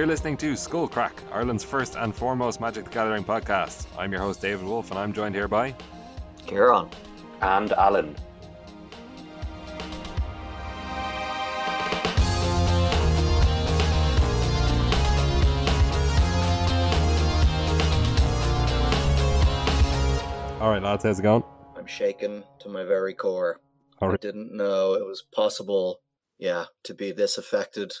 You're listening to Skull Craic, Ireland's first and foremost Magic the Gathering podcast. I'm your host, David Wolf, and I'm joined here by Kieran. And Alan. All right, lads, how's it going? I'm shaken to my very core. All I didn't know it was possible, yeah, to be this affected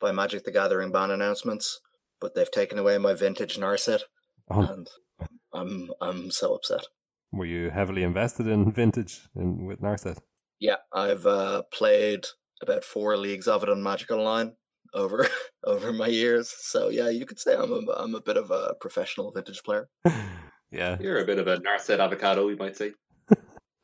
by Magic the Gathering ban announcements, but they've taken away my vintage Narset, Oh, and I'm I'm so upset. were you heavily invested in vintage in, with Narset? Yeah, I've uh, played about four leagues of it on Magic Online over over my years. So yeah, you could say I'm a, I'm a bit of a professional vintage player. yeah. You're a bit of a Narset avocado, we might say.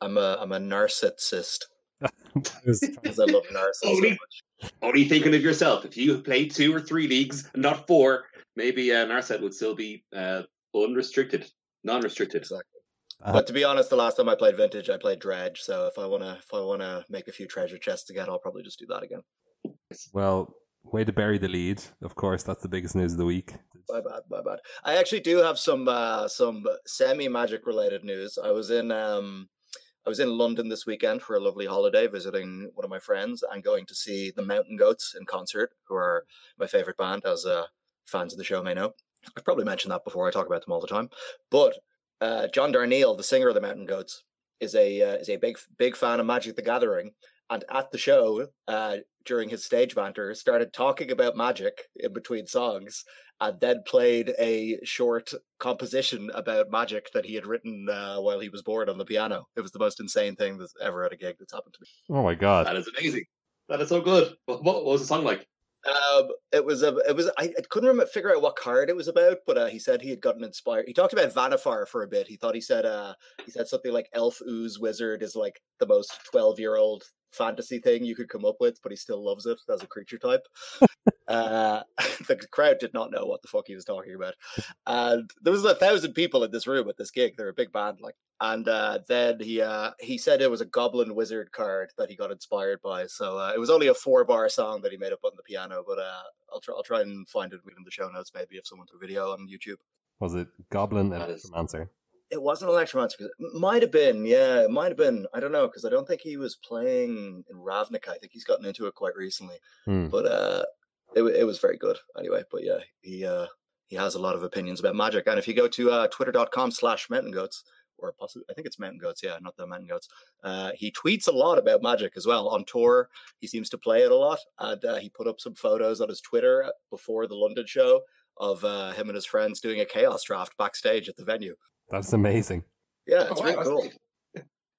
I'm a I'm a Narcissist I was- because I love Narset so Only- much. Only thinking of yourself. If you played two or three leagues, and not four, maybe uh, Narset would still be uh, unrestricted, non-restricted. Exactly. Uh, But to be honest, the last time I played vintage, I played dredge. So if I wanna if I wanna make a few treasure chests again, I'll probably just do that again. well, way to bury the lead. Of course, that's the biggest news of the week. My bad, my bad. I actually do have some uh, some semi magic related news. I was in um I was in London this weekend for a lovely holiday, visiting one of my friends and going to see the Mountain Goats in concert, who are my favorite band, as uh, fans of the show may know. I've probably mentioned that before. I talk about them all the time. But uh, John Darnielle, the singer of the Mountain Goats, is a uh, is a big big fan of Magic the Gathering, and at the show uh, during his stage banter, started talking about Magic in between songs, and then played a short composition about Magic that he had written uh, while he was bored on the piano. It was the most insane thing that's ever at a gig that's happened to me. Oh my god. That is amazing. That is so good. What, what was the song like? Um, it was a, it was I, I couldn't remember figure out what card it was about, but uh, he said he had gotten inspired. He talked about Vannifar for a bit. He thought he said uh he said something like Elf Ooze Wizard is like the most twelve year old fantasy thing you could come up with, but he still loves it as a creature type. uh, the crowd did not know what the fuck he was talking about, and there was a thousand people in this room at this gig. They're a big band, like. And uh, then he uh, he said it was a Goblin Wizard card that he got inspired by. So uh, it was only a four bar song that he made up on the piano, but uh, I'll try I'll try and find it in the show notes maybe if someone's a video on YouTube. Was it Goblin and That is- Electromancer? It wasn't Electromancer. It might have been, yeah, it might have been. I don't know because I don't think he was playing in Ravnica. I think he's gotten into it quite recently. Hmm. But uh, it it was very good anyway. But yeah, he uh he has a lot of opinions about magic. And if you go to uh, twitter.com slash mountain goats, or possibly I think it's mountain goats, yeah, not the mountain goats. Uh, he tweets a lot about magic as well on tour. He seems to play it a lot, and uh, he put up some photos on his Twitter before the London show of uh, him and his friends doing a chaos draft backstage at the venue. That's amazing. Yeah, it's Oh, really that's cool. great.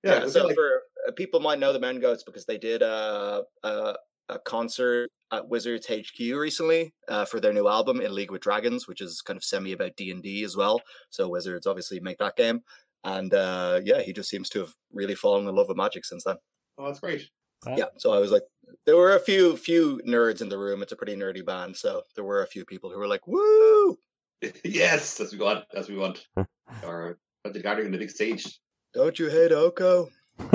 Yeah, Yeah, so like- for uh, people might know the Men Goats because they did uh, a a concert at Wizards HQ recently uh, for their new album In League with Dragons, which is kind of semi about D and D as well. So Wizards obviously make that game, and uh, yeah, he just seems to have really fallen in love with Magic since then. oh, that's great. Ah, Yeah, so I was like, there were a few few nerds in the room. It's a pretty nerdy band, so there were a few people who were like, "Woo!" Yes, as we want, as we want. or Magic the Gathering on the big stage. Don't you hate Oko?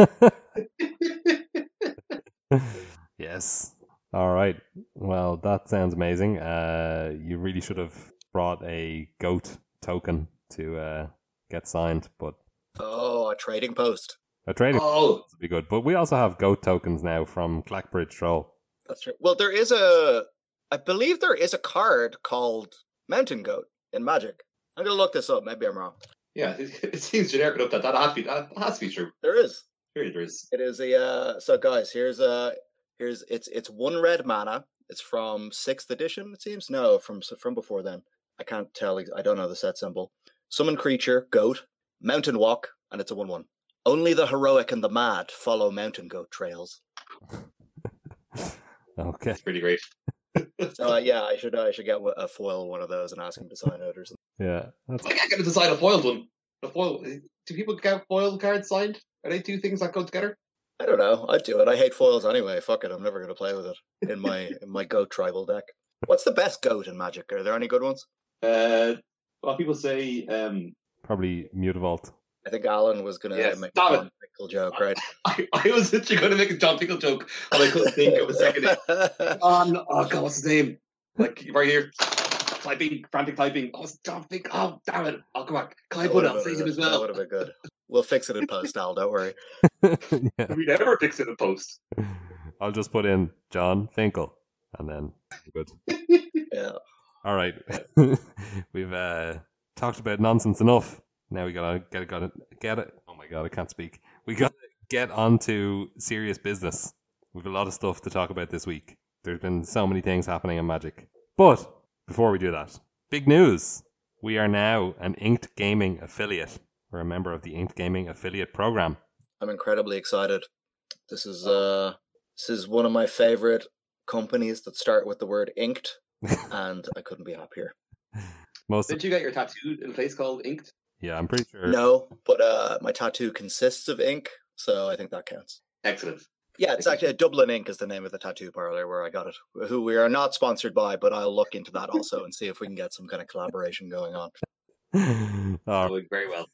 yes. All right. Well, that sounds amazing. Uh, you really should have brought a goat token to uh, get signed, but Oh, a trading post. a trading Oh, would be good. But we also have goat tokens now from Clackbridge Troll. That's true. Well, there is a, I believe there is a card called Mountain Goat in Magic. I'm gonna look this up. Maybe I'm wrong. yeah. It, it seems generic enough that that has to be that has to be true. There is. Here there is. It is a. Uh, so, guys, here's a. Here's it's it's one red mana. It's from sixth edition. It seems no from from before then. I can't tell. I don't know the set symbol. Summon creature goat mountain walk, and it's a one one. Only the heroic and the mad follow mountain goat trails. Okay. It's pretty great. So uh, yeah, I should I should get a foil one of those and ask him to sign it or something. Yeah. That's I can't get to decide a foiled one. A foil. Do people get foiled cards signed? Are they two things that go together? I don't know. I'd do it. I hate foils anyway. Fuck it. I'm never going to play with it in my in my goat tribal deck. What's the best goat in Magic? Are there any good ones? Uh, well, people say um, probably Mutavault. I think Alan was going to Yes, make a. John Pickle joke, right? I, I was literally going to make a John Pickle joke, and I couldn't think of a second. On, oh god, what's his name? Like right here. typing, frantic typing. Oh, John Think. Oh, damn it! I'll come back. Can I put would've I'll been save it good. as That would have been good. We'll fix it in post, Al. Don't worry. yeah. We never fix it in post. I'll just put in Jon Finkel, and then we're good. Yeah. All right, we've uh, talked about nonsense enough. Now we gotta get it, gotta get it. Oh my god, I can't speak. We gotta get on to serious business. We've a lot of stuff to talk about this week. There's been so many things happening in Magic. But before we do that, big news! We are now an Inked Gaming affiliate. We're a member of the Inked Gaming affiliate program. I'm incredibly excited. This is uh this is one of my favorite companies that start with the word inked, and I couldn't be happier. Most, Did you get your tattoo in a place called Inked? Yeah, I'm pretty sure. No, but uh my tattoo consists of ink, so I think that counts. Excellent. Yeah, it's actually a Dublin Ink is the name of the tattoo parlor where I got it. Who we are not sponsored by, but I'll look into that also and see if we can get some kind of collaboration going on. All Going very well.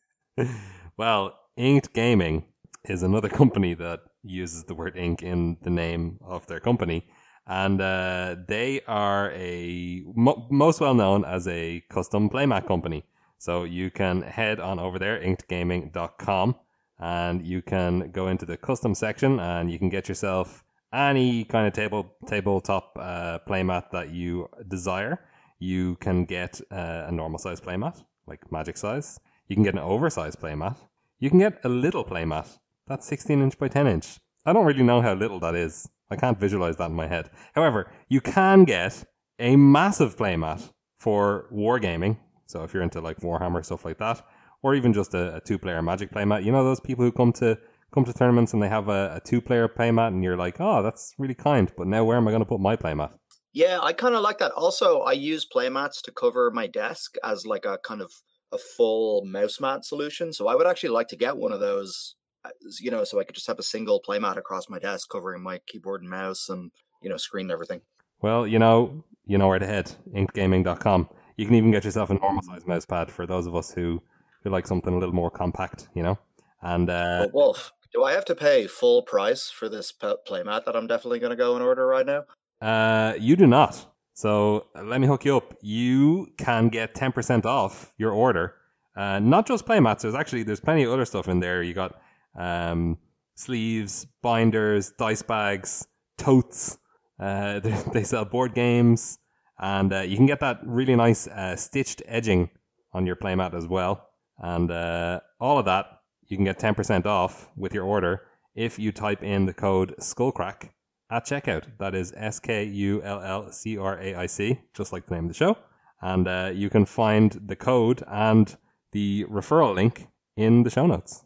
well, Inked Gaming is another company that uses the word ink in the name of their company. And uh, they are a mo- most well known as a custom playmat company. So you can head on over there, inkedgaming.com, and you can go into the custom section and you can get yourself any kind of table tabletop uh, playmat that you desire. You can get uh, a normal size playmat, like magic size. You can get an oversized playmat. You can get a little playmat. That's 16 inch by 10 inch. I don't really know how little that is. I can't visualize that in my head. However, you can get a massive playmat for wargaming. So if you're into like Warhammer stuff like that, or even just a, a two-player Magic playmat, you know those people who come to come to tournaments and they have a, a two-player playmat, and you're like, oh, that's really kind. But now where am I going to put my playmat? Yeah, I kind of like that. Also, I use playmats to cover my desk as like a kind of a full mouse mat solution. So I would actually like to get one of those, uh, you know, so I could just have a single playmat across my desk covering my keyboard and mouse and you know screen and everything. Well, you know, you know where to head. Inkedgaming.com. You can even get yourself a normal size mouse pad for those of us who who like something a little more compact, you know. And uh, But Wolf, do I have to pay full price for this playmat that I'm definitely going to go and order right now? Uh, you do not. So uh, let me hook you up. You can get ten percent off your order. Uh, not just playmats. There's actually there's plenty of other stuff in there. You got um, sleeves, binders, dice bags, totes. Uh, they, they sell board games, and uh, you can get that really nice uh, stitched edging on your playmat as well. And uh, all of that you can get ten percent off with your order if you type in the code Skullcraic at checkout. That is S K U L L C R A I C, just like the name of the show. And uh, you can find the code and the referral link in the show notes.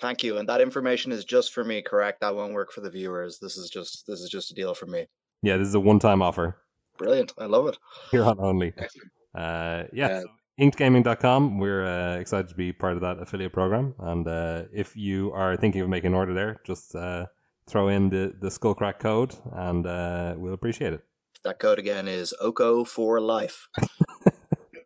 Thank you. And that information is just for me, correct? That won't work for the viewers. This is just this is just a deal for me. Yeah, this is a one-time offer. Brilliant. I love it. Here on only. Excellent. Uh, yeah, Uh, so inkedgaming.com. We're uh, excited to be part of that affiliate program. And uh, if you are thinking of making an order there, just uh, throw in the, the Skullcraic code and uh, we'll appreciate it. That code again is Oko for life.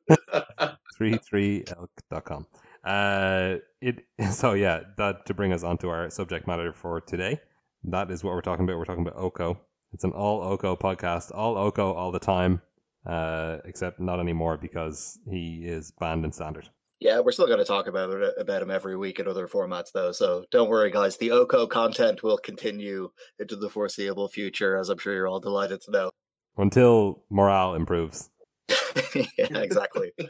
33elk.com. Uh, it so yeah, that to bring us onto our subject matter for today. That is what we're talking about. We're talking about Oko. It's an all Oko podcast, all Oko all the time, uh, except not anymore because he is banned in standard. Yeah, we're still going to talk about it, about him every week in other formats, though. So don't worry, guys. The Oko content will continue into the foreseeable future, as I'm sure you're all delighted to know. Until morale improves. yeah, exactly.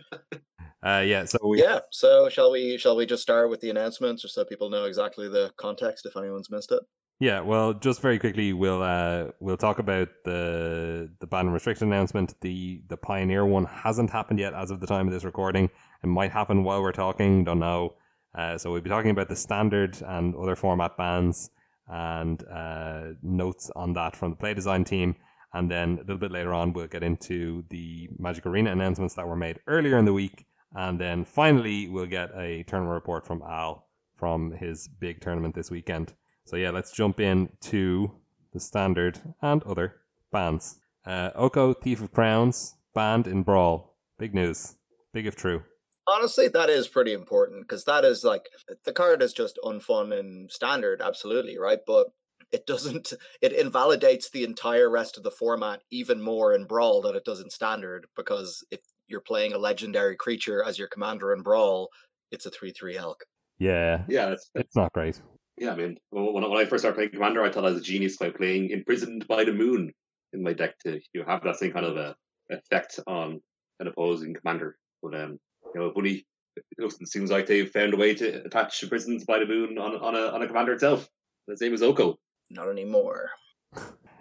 Uh, yeah, so we yeah. So shall we? Shall we just start with the announcements, just so people know exactly the context if anyone's missed it? Yeah, well, just very quickly, we'll uh, we'll talk about the the ban and restriction announcement. The the Pioneer one hasn't happened yet as of the time of this recording. It might happen while we're talking. Don't know. Uh, so we'll be talking about the standard and other format bans and uh, notes on that from the play design team. And then a little bit later on, we'll get into the Magic Arena announcements that were made earlier in the week. And then finally, we'll get a tournament report from Al from his big tournament this weekend. So yeah, let's jump in to the standard and other bans. Uh, Oko, Thief of Crowns, banned in Brawl. Big news. Big if true. Honestly, that is pretty important because that is like the card is just unfun in standard, absolutely, right? But it doesn't it invalidates the entire rest of the format even more in brawl than it does in standard because if you're playing a legendary creature as your commander in Brawl, it's a three three elk. Yeah, Yeah, that's, it's not great. Yeah. I mean, when, I- when I first started playing Commander, I thought I was a genius by playing Imprisoned by the Moon in my deck to you know, have that same kind of a effect on an opposing commander. But um, you know, Bunny, it looks it seems like they've found a way to attach Imprisoned by the Moon on on a on a commander itself. The same as Oko. Not anymore.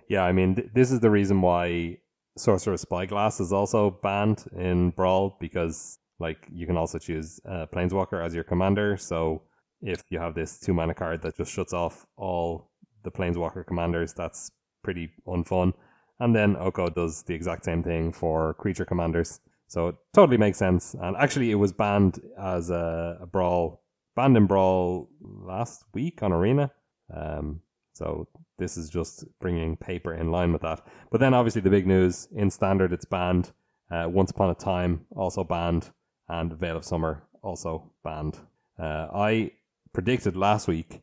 Yeah, I mean, th- this is the reason why Sorcerous Spyglass is also banned in Brawl because, like, you can also choose uh, Planeswalker as your commander. So if you have this two mana card that just shuts off all the Planeswalker commanders, that's pretty unfun. And then Oko does the exact same thing for creature commanders. So it totally makes sense. And actually, it was banned as a, a Brawl, banned in Brawl last week on Arena. Um, so this is just bringing paper in line with that. But then obviously the big news in standard it's banned. Uh, Once Upon a Time also banned, and Veil of Summer also banned. Uh, I predicted last week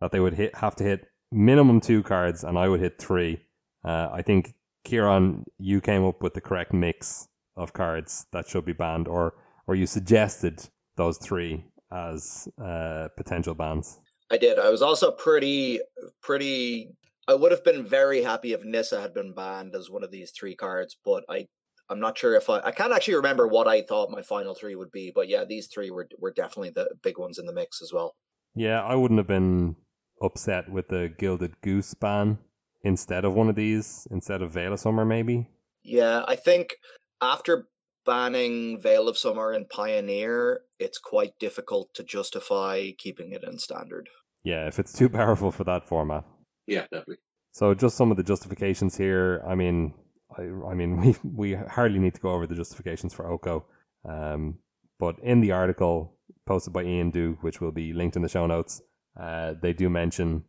that they would hit have to hit minimum two cards, and I would hit three. Uh, I think Kieran, you came up with the correct mix of cards that should be banned, or or you suggested those three as uh, potential bans. I did. I was also pretty, pretty. I would have been very happy if Nissa had been banned as one of these three cards, but I, I'm not sure if I. I can't actually remember what I thought my final three would be, but yeah, these three were were definitely the big ones in the mix as well. Yeah, I wouldn't have been upset with the Gilded Goose ban instead of one of these, instead of Veil of Summer, maybe. Yeah, I think after banning Veil of Summer and Pioneer, it's quite difficult to justify keeping it in standard. Yeah, if it's too powerful for that format. Yeah, definitely. So just some of the justifications here. I mean, I, I mean, we we hardly need to go over the justifications for Oko, um, but in the article posted by Ian Duke, which will be linked in the show notes, uh, they do mention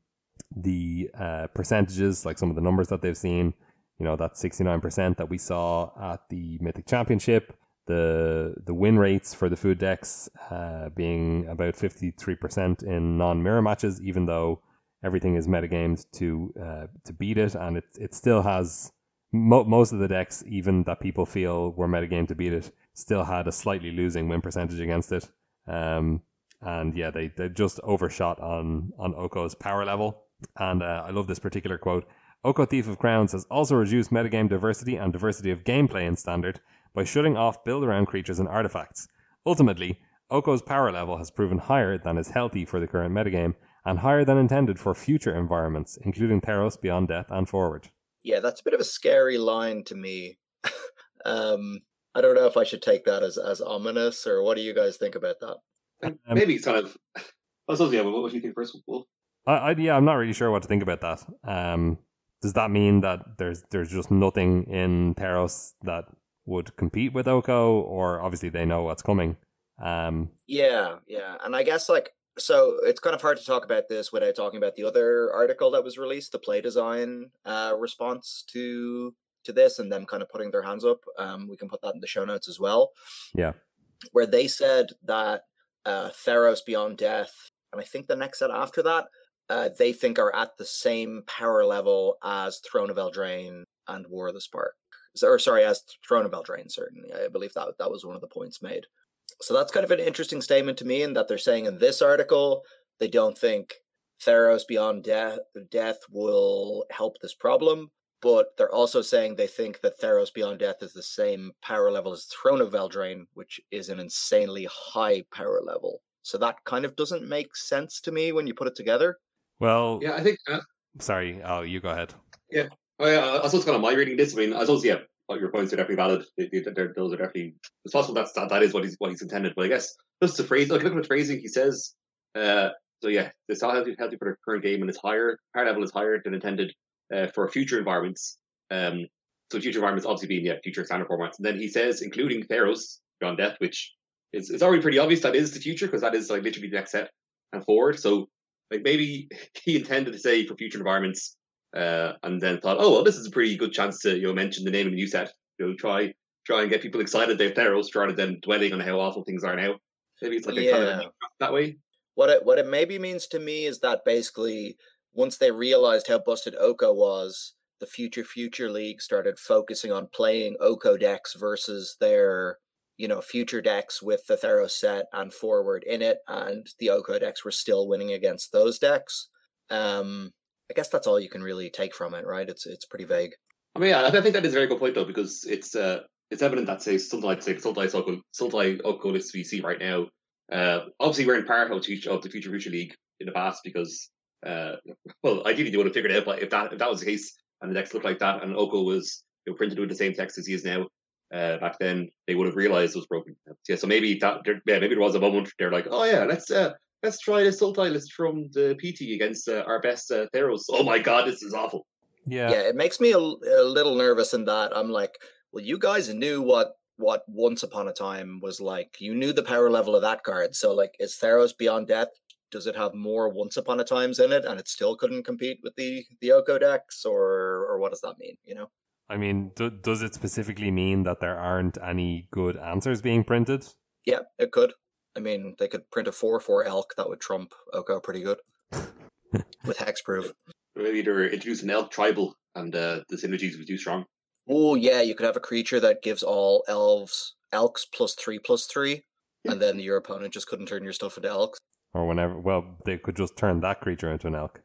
the uh, percentages, like some of the numbers that they've seen. You know, that 69% that we saw at the Mythic Championship, the the win rates for the food decks uh, being about 53% in non-mirror matches, even though everything is metagamed to uh, to beat it, and it it still has mo- most of the decks, even that people feel were metagame to beat it, still had a slightly losing win percentage against it. Um, and yeah, they they just overshot on on Oko's power level. And uh, I love this particular quote. Oko Thief of Crowns has also reduced metagame diversity and diversity of gameplay in Standard by shutting off build around creatures and artifacts. Ultimately, Oko's power level has proven higher than is healthy for the current metagame, and higher than intended for future environments, including Theros Beyond Death and Forward. Yeah, that's a bit of a scary line to me. um, I don't know if I should take that as as ominous, or what do you guys think about that? Um, maybe it's kind of. I suppose, yeah, but what do you think first, Wolf? I, I yeah, I'm not really sure what to think about that. Um, does that mean that there's there's just nothing in Theros that would compete with Oko, or obviously they know what's coming? Um, Yeah, yeah, and I guess like so, it's kind of hard to talk about this without talking about the other article that was released, the play design uh, response to to this, and them kind of putting their hands up. Um, we can put that in the show notes as well. Yeah. where they said that uh, Theros Beyond Death, and I think the next set after that, uh, they think are at the same power level as Throne of Eldraine and War of the Spark. Or sorry, as Throne of Eldraine. Certainly, I believe that that was one of the points made. So that's kind of an interesting statement to me, in that they're saying in this article they don't think Theros Beyond Death Death will help this problem, but they're also saying they think that Theros Beyond Death is the same power level as Throne of Eldraine, which is an insanely high power level. So that kind of doesn't make sense to me when you put it together. well, Yeah, I think. Uh, sorry. Oh, you go ahead. Yeah. Oh, yeah, I suppose kind of my reading this. I mean, I suppose yeah, your points are definitely valid. They, they, those are definitely. It's possible that's that, that is what he's what he's intended. But I guess just the phrase. Look, look at the phrasing. He says. Uh, so yeah, it's not healthy, healthy for the current game, and it's higher. Power level is higher than intended uh, for future environments. Um, so future environments obviously being yeah future standard formats. And then he says, including Theros Beyond Death, which is it's already pretty obvious that is the future because that is like literally the next set and forward. So like maybe he intended to say for future environments, uh, and then thought, oh well, this is a pretty good chance to you know mention the name of the new set. You know, try try and get people excited about Theros rather than dwelling on how awful things are now. Maybe it's like a kind of Yeah. that way. What it what it maybe means to me is that basically once they realized how busted Oko was, the Future Future League started focusing on playing Oko decks versus their you know future decks with the Theros set and forward in it, and the Oko decks were still winning against those decks. Um, I guess that's all you can really take from it, right? It's it's pretty vague. I mean, yeah, I think that is a very good point though, because it's uh, it's evident that say something say Sultai Oko Sultai Oko list we see right now. Uh, obviously, we're in part of the, Future Future League in the past because, uh, well, ideally they would have figured it out, but if that if that was the case and the decks looked like that and Oko was you know, printed with the same text as he is now, uh, back then they would have realized it was broken. Yeah, so maybe that yeah, maybe there was a moment they're like, oh yeah, let's uh, let's try the Sultai list from the PT against uh, our best uh, Theros. Oh my god, this is awful. Yeah. Yeah, it makes me a, a little nervous in that I'm like, well, you guys knew what what Once Upon a Time was like. You knew the power level of that card. So, like, is Theros Beyond Death? Does it have more Once Upon a Times in it, and it still couldn't compete with the the Oko decks, or or what does that mean? You know. I mean, do, does it specifically mean that there aren't any good answers being printed? Yeah, it could. I mean, they could print a four four elk that would trump Oko pretty good with hexproof. Maybe they're introducing elk tribal, and uh, the synergies would be too strong. Oh yeah, you could have a creature that gives all elves elks plus three plus three, and then your opponent just couldn't turn your stuff into elks. Or whenever, well, they could just turn that creature into an elk.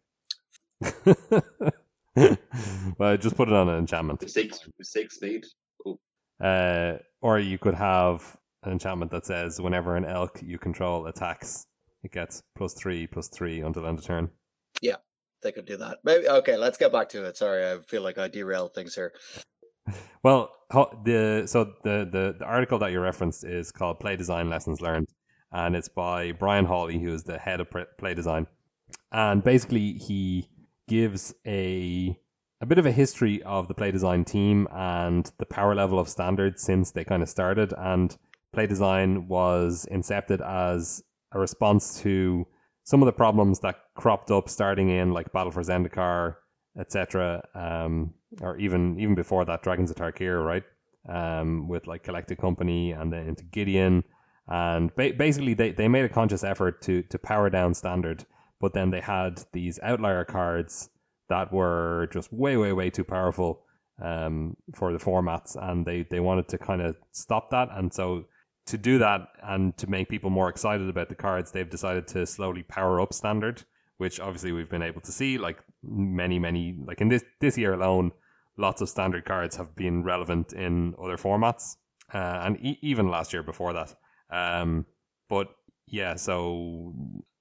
well, just put it on an enchantment. Mistakes, mistakes made. Oh, Uh, or you could have an enchantment that says whenever an elk you control attacks, it gets plus three, plus three until end of turn. Yeah, they could do that. Maybe okay. Let's get back to it. Sorry, I feel like I derailed things here. Well, the so the, the the article that you referenced is called "Play Design Lessons Learned," and it's by Bryan Hawley, who is the head of play design. And basically, he gives a a bit of a history of the play design team and the power level of standards since they kind of started. And play design was incepted as a response to some of the problems that cropped up starting in like Battle for Zendikar, etc. Um, or even even before that, Dragons of Tarkir, right? Um, with like Collected Company and then into Gideon, and ba- basically they, they made a conscious effort to to power down standard, but then they had these outlier cards that were just way way way too powerful um, for the formats, and they they wanted to kind of stop that, and so to do that and to make people more excited about the cards, they've decided to slowly power up standard, which obviously we've been able to see. Like many, many, like in this this year alone, lots of standard cards have been relevant in other formats, uh, and e- even last year before that. Um, but yeah, so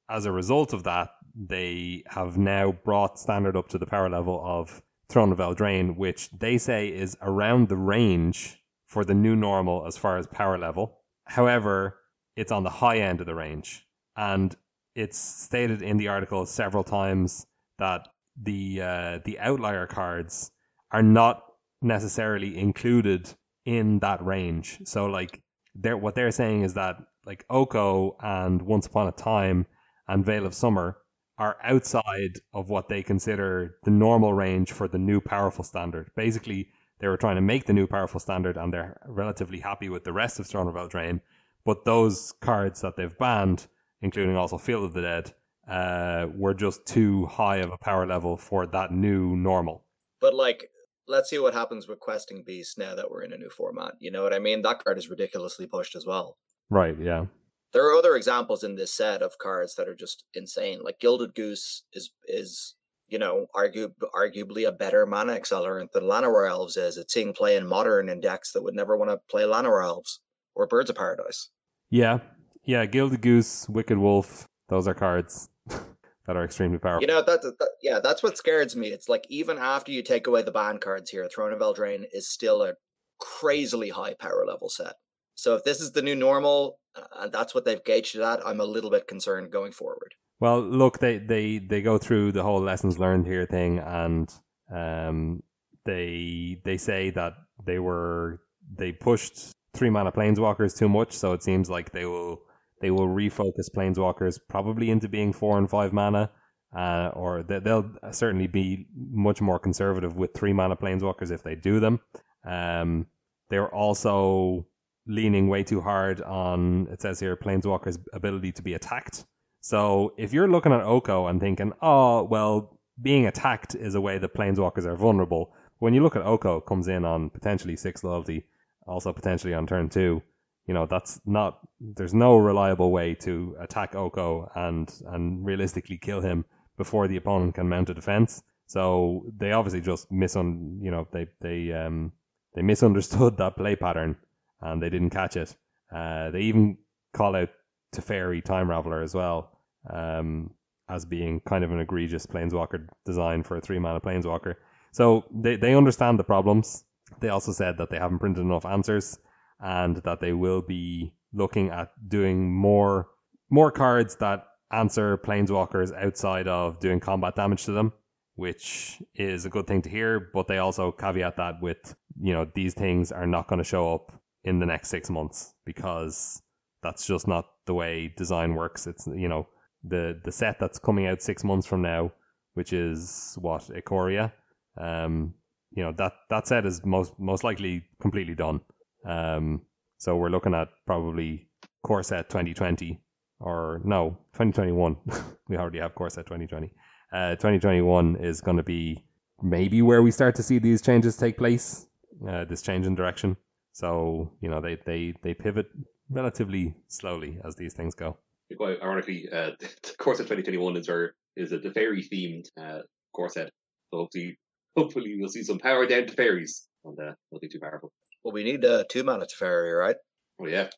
as a result of that, they have now brought standard up to the power level of Throne of Eldraine, which they say is around the range for the new normal as far as power level. However, it's on the high end of the range. And it's stated in the article several times that the uh, the outlier cards are not necessarily included in that range. So like they're what they're saying is that like Oko and Once Upon a Time and Veil of Summer are outside of what they consider the normal range for the new powerful standard. Basically, they were trying to make the new powerful standard and they're relatively happy with the rest of Throne of Eldraine. But those cards that they've banned, including also Field of the Dead, uh, were just too high of a power level for that new normal. But like, let's see what happens with Questing Beast now that we're in a new format. You know what I mean? That card is ridiculously pushed as well. Right, yeah. There are other examples in this set of cards that are just insane. Like Gilded Goose is is you know argu- arguably a better mana accelerant than Llanowar Elves is. It's seeing play in modern in decks that would never want to play Llanowar Elves or Birds of Paradise. Yeah. Yeah, Gilded Goose, Wicked Wolf, those are cards that are extremely powerful. You know that, that yeah, that's what scares me. It's like even after you take away the ban cards here, Throne of Eldraine is still a crazily high power level set. So if this is the new normal uh, and that's what they've gauged it at, I'm a little bit concerned going forward. Well, look, they, they, they go through the whole lessons learned here thing, and um, they they say that they were they pushed three mana planeswalkers too much, so it seems like they will they will refocus planeswalkers probably into being four and five mana, uh, or they, they'll certainly be much more conservative with three mana planeswalkers if they do them. Um, they're also leaning way too hard on it says here planeswalkers' ability to be attacked. So if you're looking at Oko and thinking, oh well, being attacked is a way that planeswalkers are vulnerable. When you look at Oko, it comes in on potentially six loyalty, also potentially on turn two. you know that's not there's no reliable way to attack Oko and and realistically kill him before the opponent can mount a defense. So they obviously just misun you know they they um they misunderstood that play pattern and they didn't catch it. Uh, they even call out Teferi Time Raveler as well um, as being kind of an egregious planeswalker design for a three mana planeswalker. So they, they understand the problems. They also said that they haven't printed enough answers and that they will be looking at doing more more cards that answer planeswalkers outside of doing combat damage to them, which is a good thing to hear. But they also caveat that with you know these things are not going to show up in the next six months because that's just not the way design works. It's you know the the set that's coming out six months from now, which is what Ikoria. Um, you know that that set is most most likely completely done. Um, so we're looking at probably core set 2020 or no 2021. we already have core set 2020. Uh, 2021 is going to be maybe where we start to see these changes take place. Uh, this change in direction. So you know they they they pivot relatively slowly as these things go. Quite ironically, uh, the core set 2021 is our is a fairy themed uh, core set. So hopefully, hopefully we'll see some power down to fairies, and uh, nothing too powerful. Well, we need uh, two mana to fairy, right? Oh yeah,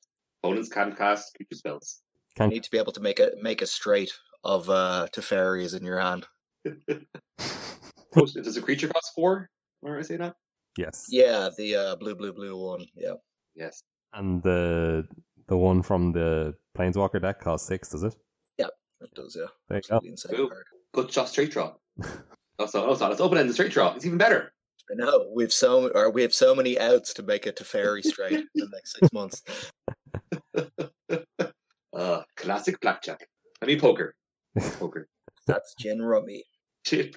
opponents can cast creature spells. You need to be able to make a make a straight of uh, to fairies in your hand. Does a creature cost four? Where I say that? Yes. Yeah, the uh, blue, blue, blue one. Yeah. Yes. And the the one from the Planeswalker deck costs six, does it? Yeah, it does, yeah. There you go. Absolutely insane Cool. card. Gutshot straight draw. oh, so, oh, so let's open end the straight draw. It's even better. I know we've so or we have so many outs to make it to fairy straight in the next six months. uh, classic blackjack. I mean poker. Poker. That's gin rummy. Chip.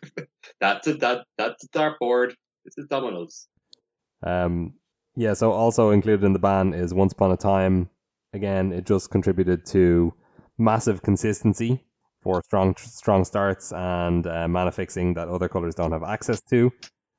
that's a That that's a dartboard. This is dominoes. Um, yeah, so also included in the ban is Once Upon a Time. Again, it just contributed to massive consistency for strong strong starts and uh, mana fixing that other colors don't have access to.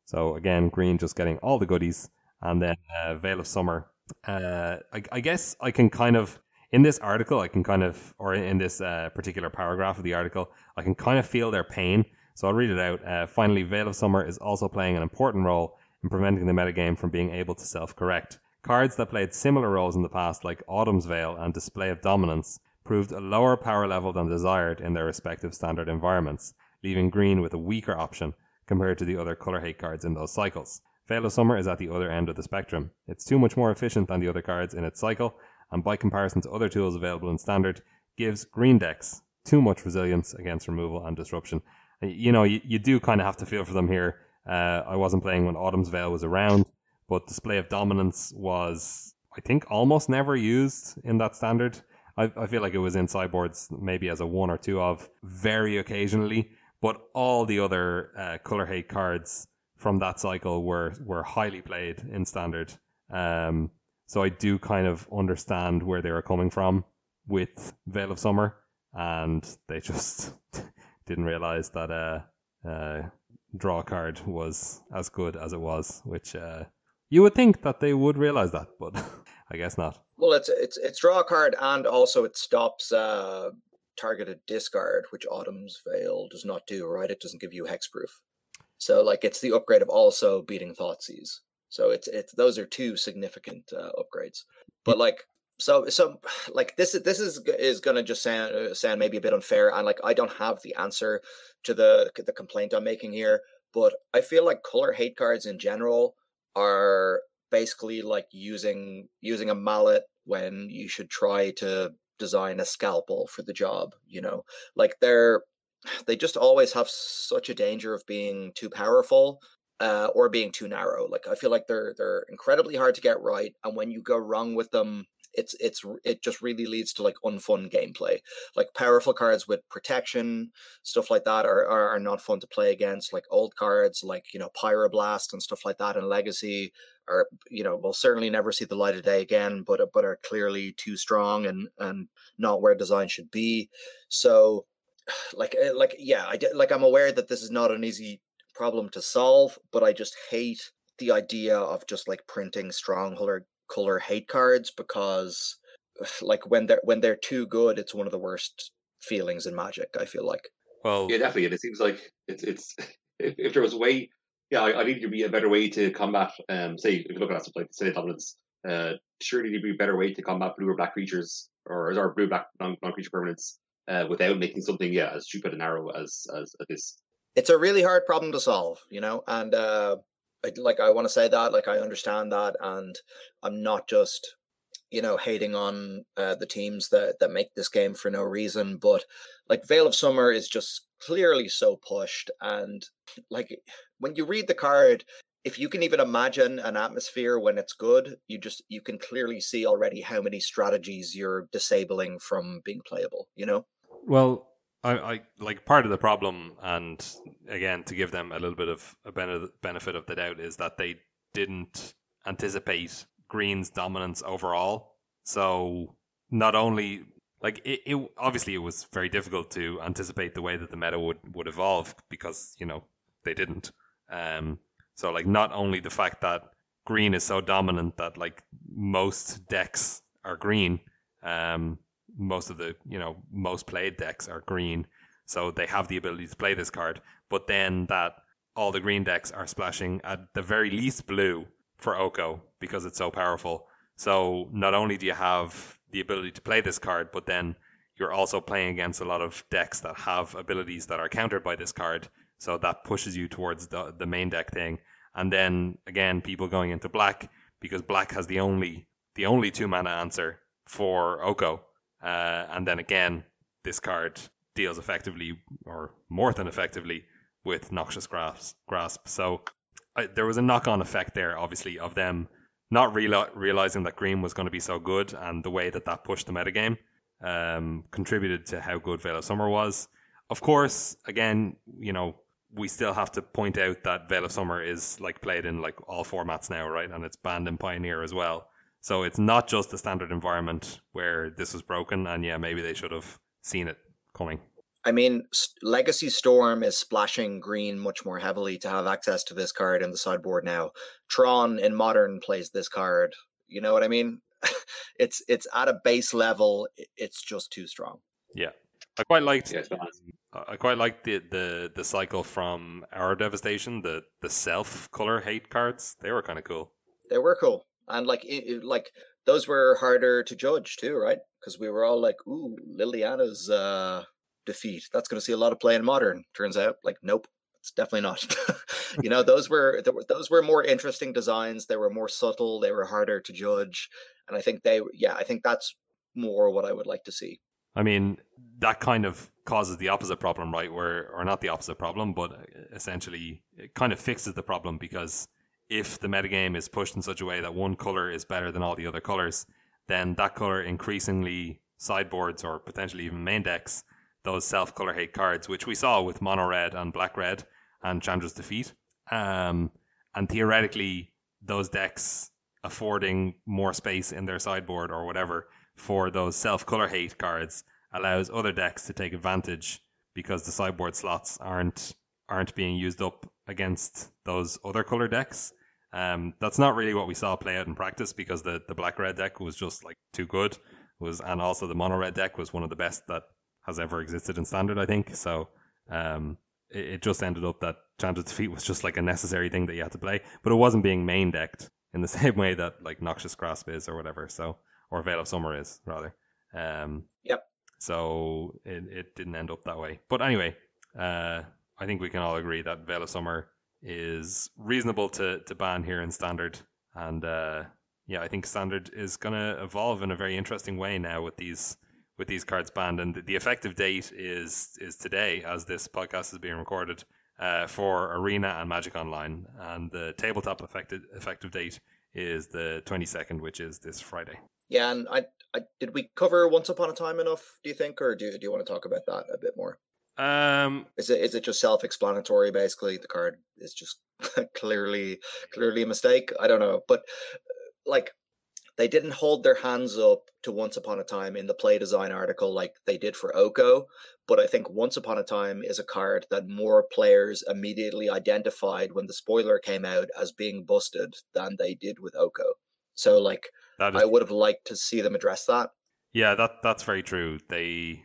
So again, green just getting all the goodies, and then uh, Veil of Summer. Uh, I, I guess I can kind of in this article, I can kind of, or in this uh, particular paragraph of the article, I can kind of feel their pain. So I'll read it out. Uh, finally, Veil of Summer is also playing an important role in preventing the metagame from being able to self-correct. Cards that played similar roles in the past, like Autumn's Veil and Display of Dominance, proved a lower power level than desired in their respective standard environments, leaving green with a weaker option compared to the other color hate cards in those cycles. Veil of Summer is at the other end of the spectrum. It's too much more efficient than the other cards in its cycle, and by comparison to other tools available in standard, gives green decks too much resilience against removal and disruption. You know, you, you do kind of have to feel for them here. Uh, I wasn't playing when Autumn's Veil was around, but Display of Dominance was, I think, almost never used in that standard. I, I feel like it was in sideboards maybe as a one or two of very occasionally, but all the other uh, color hate cards from that cycle were were highly played in standard. Um, so I do kind of understand where they were coming from with Veil of Summer, and they just didn't realize that uh, uh, draw card was as good as it was, which uh, you would think that they would realize that, but I guess not. Well, it's it's it's draw a card, and also it stops uh, targeted discard, which Autumn's Veil does not do. Right, it doesn't give you hexproof. So, like, it's the upgrade of also beating Thoughtseize. So it's it's those are two significant uh, upgrades. But like, so so like this is this is is gonna just sound uh, sound maybe a bit unfair, and like I don't have the answer to the the complaint I'm making here. But I feel like color hate cards in general are basically like using using a mallet when you should try to design a scalpel for the job you know? Like they're they just always have such a danger of being too powerful uh, or being too narrow. Like i feel like they're they're incredibly hard to get right and when you go wrong with them it's it's it just really leads to like unfun gameplay. Like powerful cards with protection stuff like that are, are, are not fun to play against. Like old cards like you know pyroblast and stuff like that in legacy are you know will certainly never see the light of day again but but are clearly too strong and and not where design should be. So like eh, like yeah i like i'm aware that this is not an easy problem to solve but i just hate the idea of just like printing strong color color hate cards because like when they're when they're too good, it's one of the worst feelings in Magic. I feel like. Well, Yeah, definitely. And it seems like it's it's if, if there was a way, yeah, I, I think there'd be a better way to combat. Um, say if you look at something like City Dominance, uh, surely there'd be a better way to combat blue or black creatures or or blue black non non creature permanents uh, without making something yeah as stupid and narrow as as, as this. It's a really hard problem to solve, you know, and uh, Like I want to say that, like I understand that, and I'm not just you know hating on uh, the teams that that make this game for no reason, but like Veil of Summer is just clearly so pushed, and like when you read the card. If you can even imagine an atmosphere when it's good, you just you can clearly see already how many strategies you're disabling from being playable. You know. Well, I, I like part of the problem, and again, to give them a little bit of a bene- benefit of the doubt, is that they didn't anticipate Green's dominance overall. So not only like it, it obviously it was very difficult to anticipate the way that the meta would would evolve because you know they didn't. Um, so like not only the fact that Green is so dominant that like most decks are green. Um, most of the you know most played decks are green, so they have the ability to play this card. But then that all the green decks are splashing at the very least blue for Oko because it's so powerful. So not only do you have the ability to play this card, but then you're also playing against a lot of decks that have abilities that are countered by this card. So that pushes you towards the, the main deck thing. And then again, people going into black because black has the only the only two mana answer for Oko. Uh, and then again, this card deals effectively or more than effectively with Noxious Grasp. grasp. So there was a knock on effect there, obviously, of them not reali- realizing that green was going to be so good and the way that that pushed the metagame um, contributed to how good Veil of Summer was. Of course, again, you know, we still have to point out that Veil of Summer is like played in like all formats now, right? And it's banned in Pioneer as well. So it's not just the standard environment where this was broken, and yeah, maybe they should have seen it coming. I mean, Legacy Storm is splashing green much more heavily to have access to this card in the sideboard now. Tron in Modern plays this card. You know what I mean? it's it's at a base level. It's just too strong. Yeah, I quite liked. Yeah, it's. I quite liked the, the the cycle from our devastation, the the self color hate cards. They were kind of cool. They were cool, and like it, like those were harder to judge too, right? Because we were all like, "Ooh, Liliana's uh, defeat. That's going to see a lot of play in modern." Turns out, like, nope, it's definitely not. you know, those were those were more interesting designs. They were more subtle. They were harder to judge, and I think they, yeah, I think that's more what I would like to see. I mean, that kind of causes the opposite problem, right? Where, or not the opposite problem, but essentially it kind of fixes the problem because if the metagame is pushed in such a way that one color is better than all the other colors, then that color increasingly sideboards or potentially even main decks those self color hate cards, which we saw with mono red and black red and Chandra's defeat. Um, and theoretically, those decks affording more space in their sideboard or whatever for those self color hate cards allows other decks to take advantage because the sideboard slots aren't aren't being used up against those other color decks. Um, that's not really what we saw play out in practice because the, the black red deck was just like too good. Was and also the mono red deck was one of the best that has ever existed in standard, I think. So um, it, it just ended up that Chandra's defeat was just like a necessary thing that you had to play, but it wasn't being main decked in the same way that like Noxious Grasp is or whatever. So or Veil of Summer is rather. Um, Yep. So it, it didn't end up that way. But anyway, uh, I think we can all agree that Veil of Summer is reasonable to, to ban here in Standard. And uh, yeah, I think Standard is going to evolve in a very interesting way now with these with these cards banned. And the, effective date is is today, as this podcast is being recorded, uh, for Arena and Magic Online. And the tabletop effective effective date is the 22nd, which is this Friday. Yeah, and I, I did we cover Once Upon a Time enough? Do you think, or do do you want to talk about that a bit more? Um, Is it is it just self explanatory? Basically, the card is just clearly clearly a mistake. I don't know, but uh, like they didn't hold their hands up to Once Upon a Time in the play design article like they did for Oko. But I think Once Upon a Time is a card that more players immediately identified when the spoiler came out as being busted than they did with Oko. So like is, I would have liked to see them address that. yeah, that that's very true. They,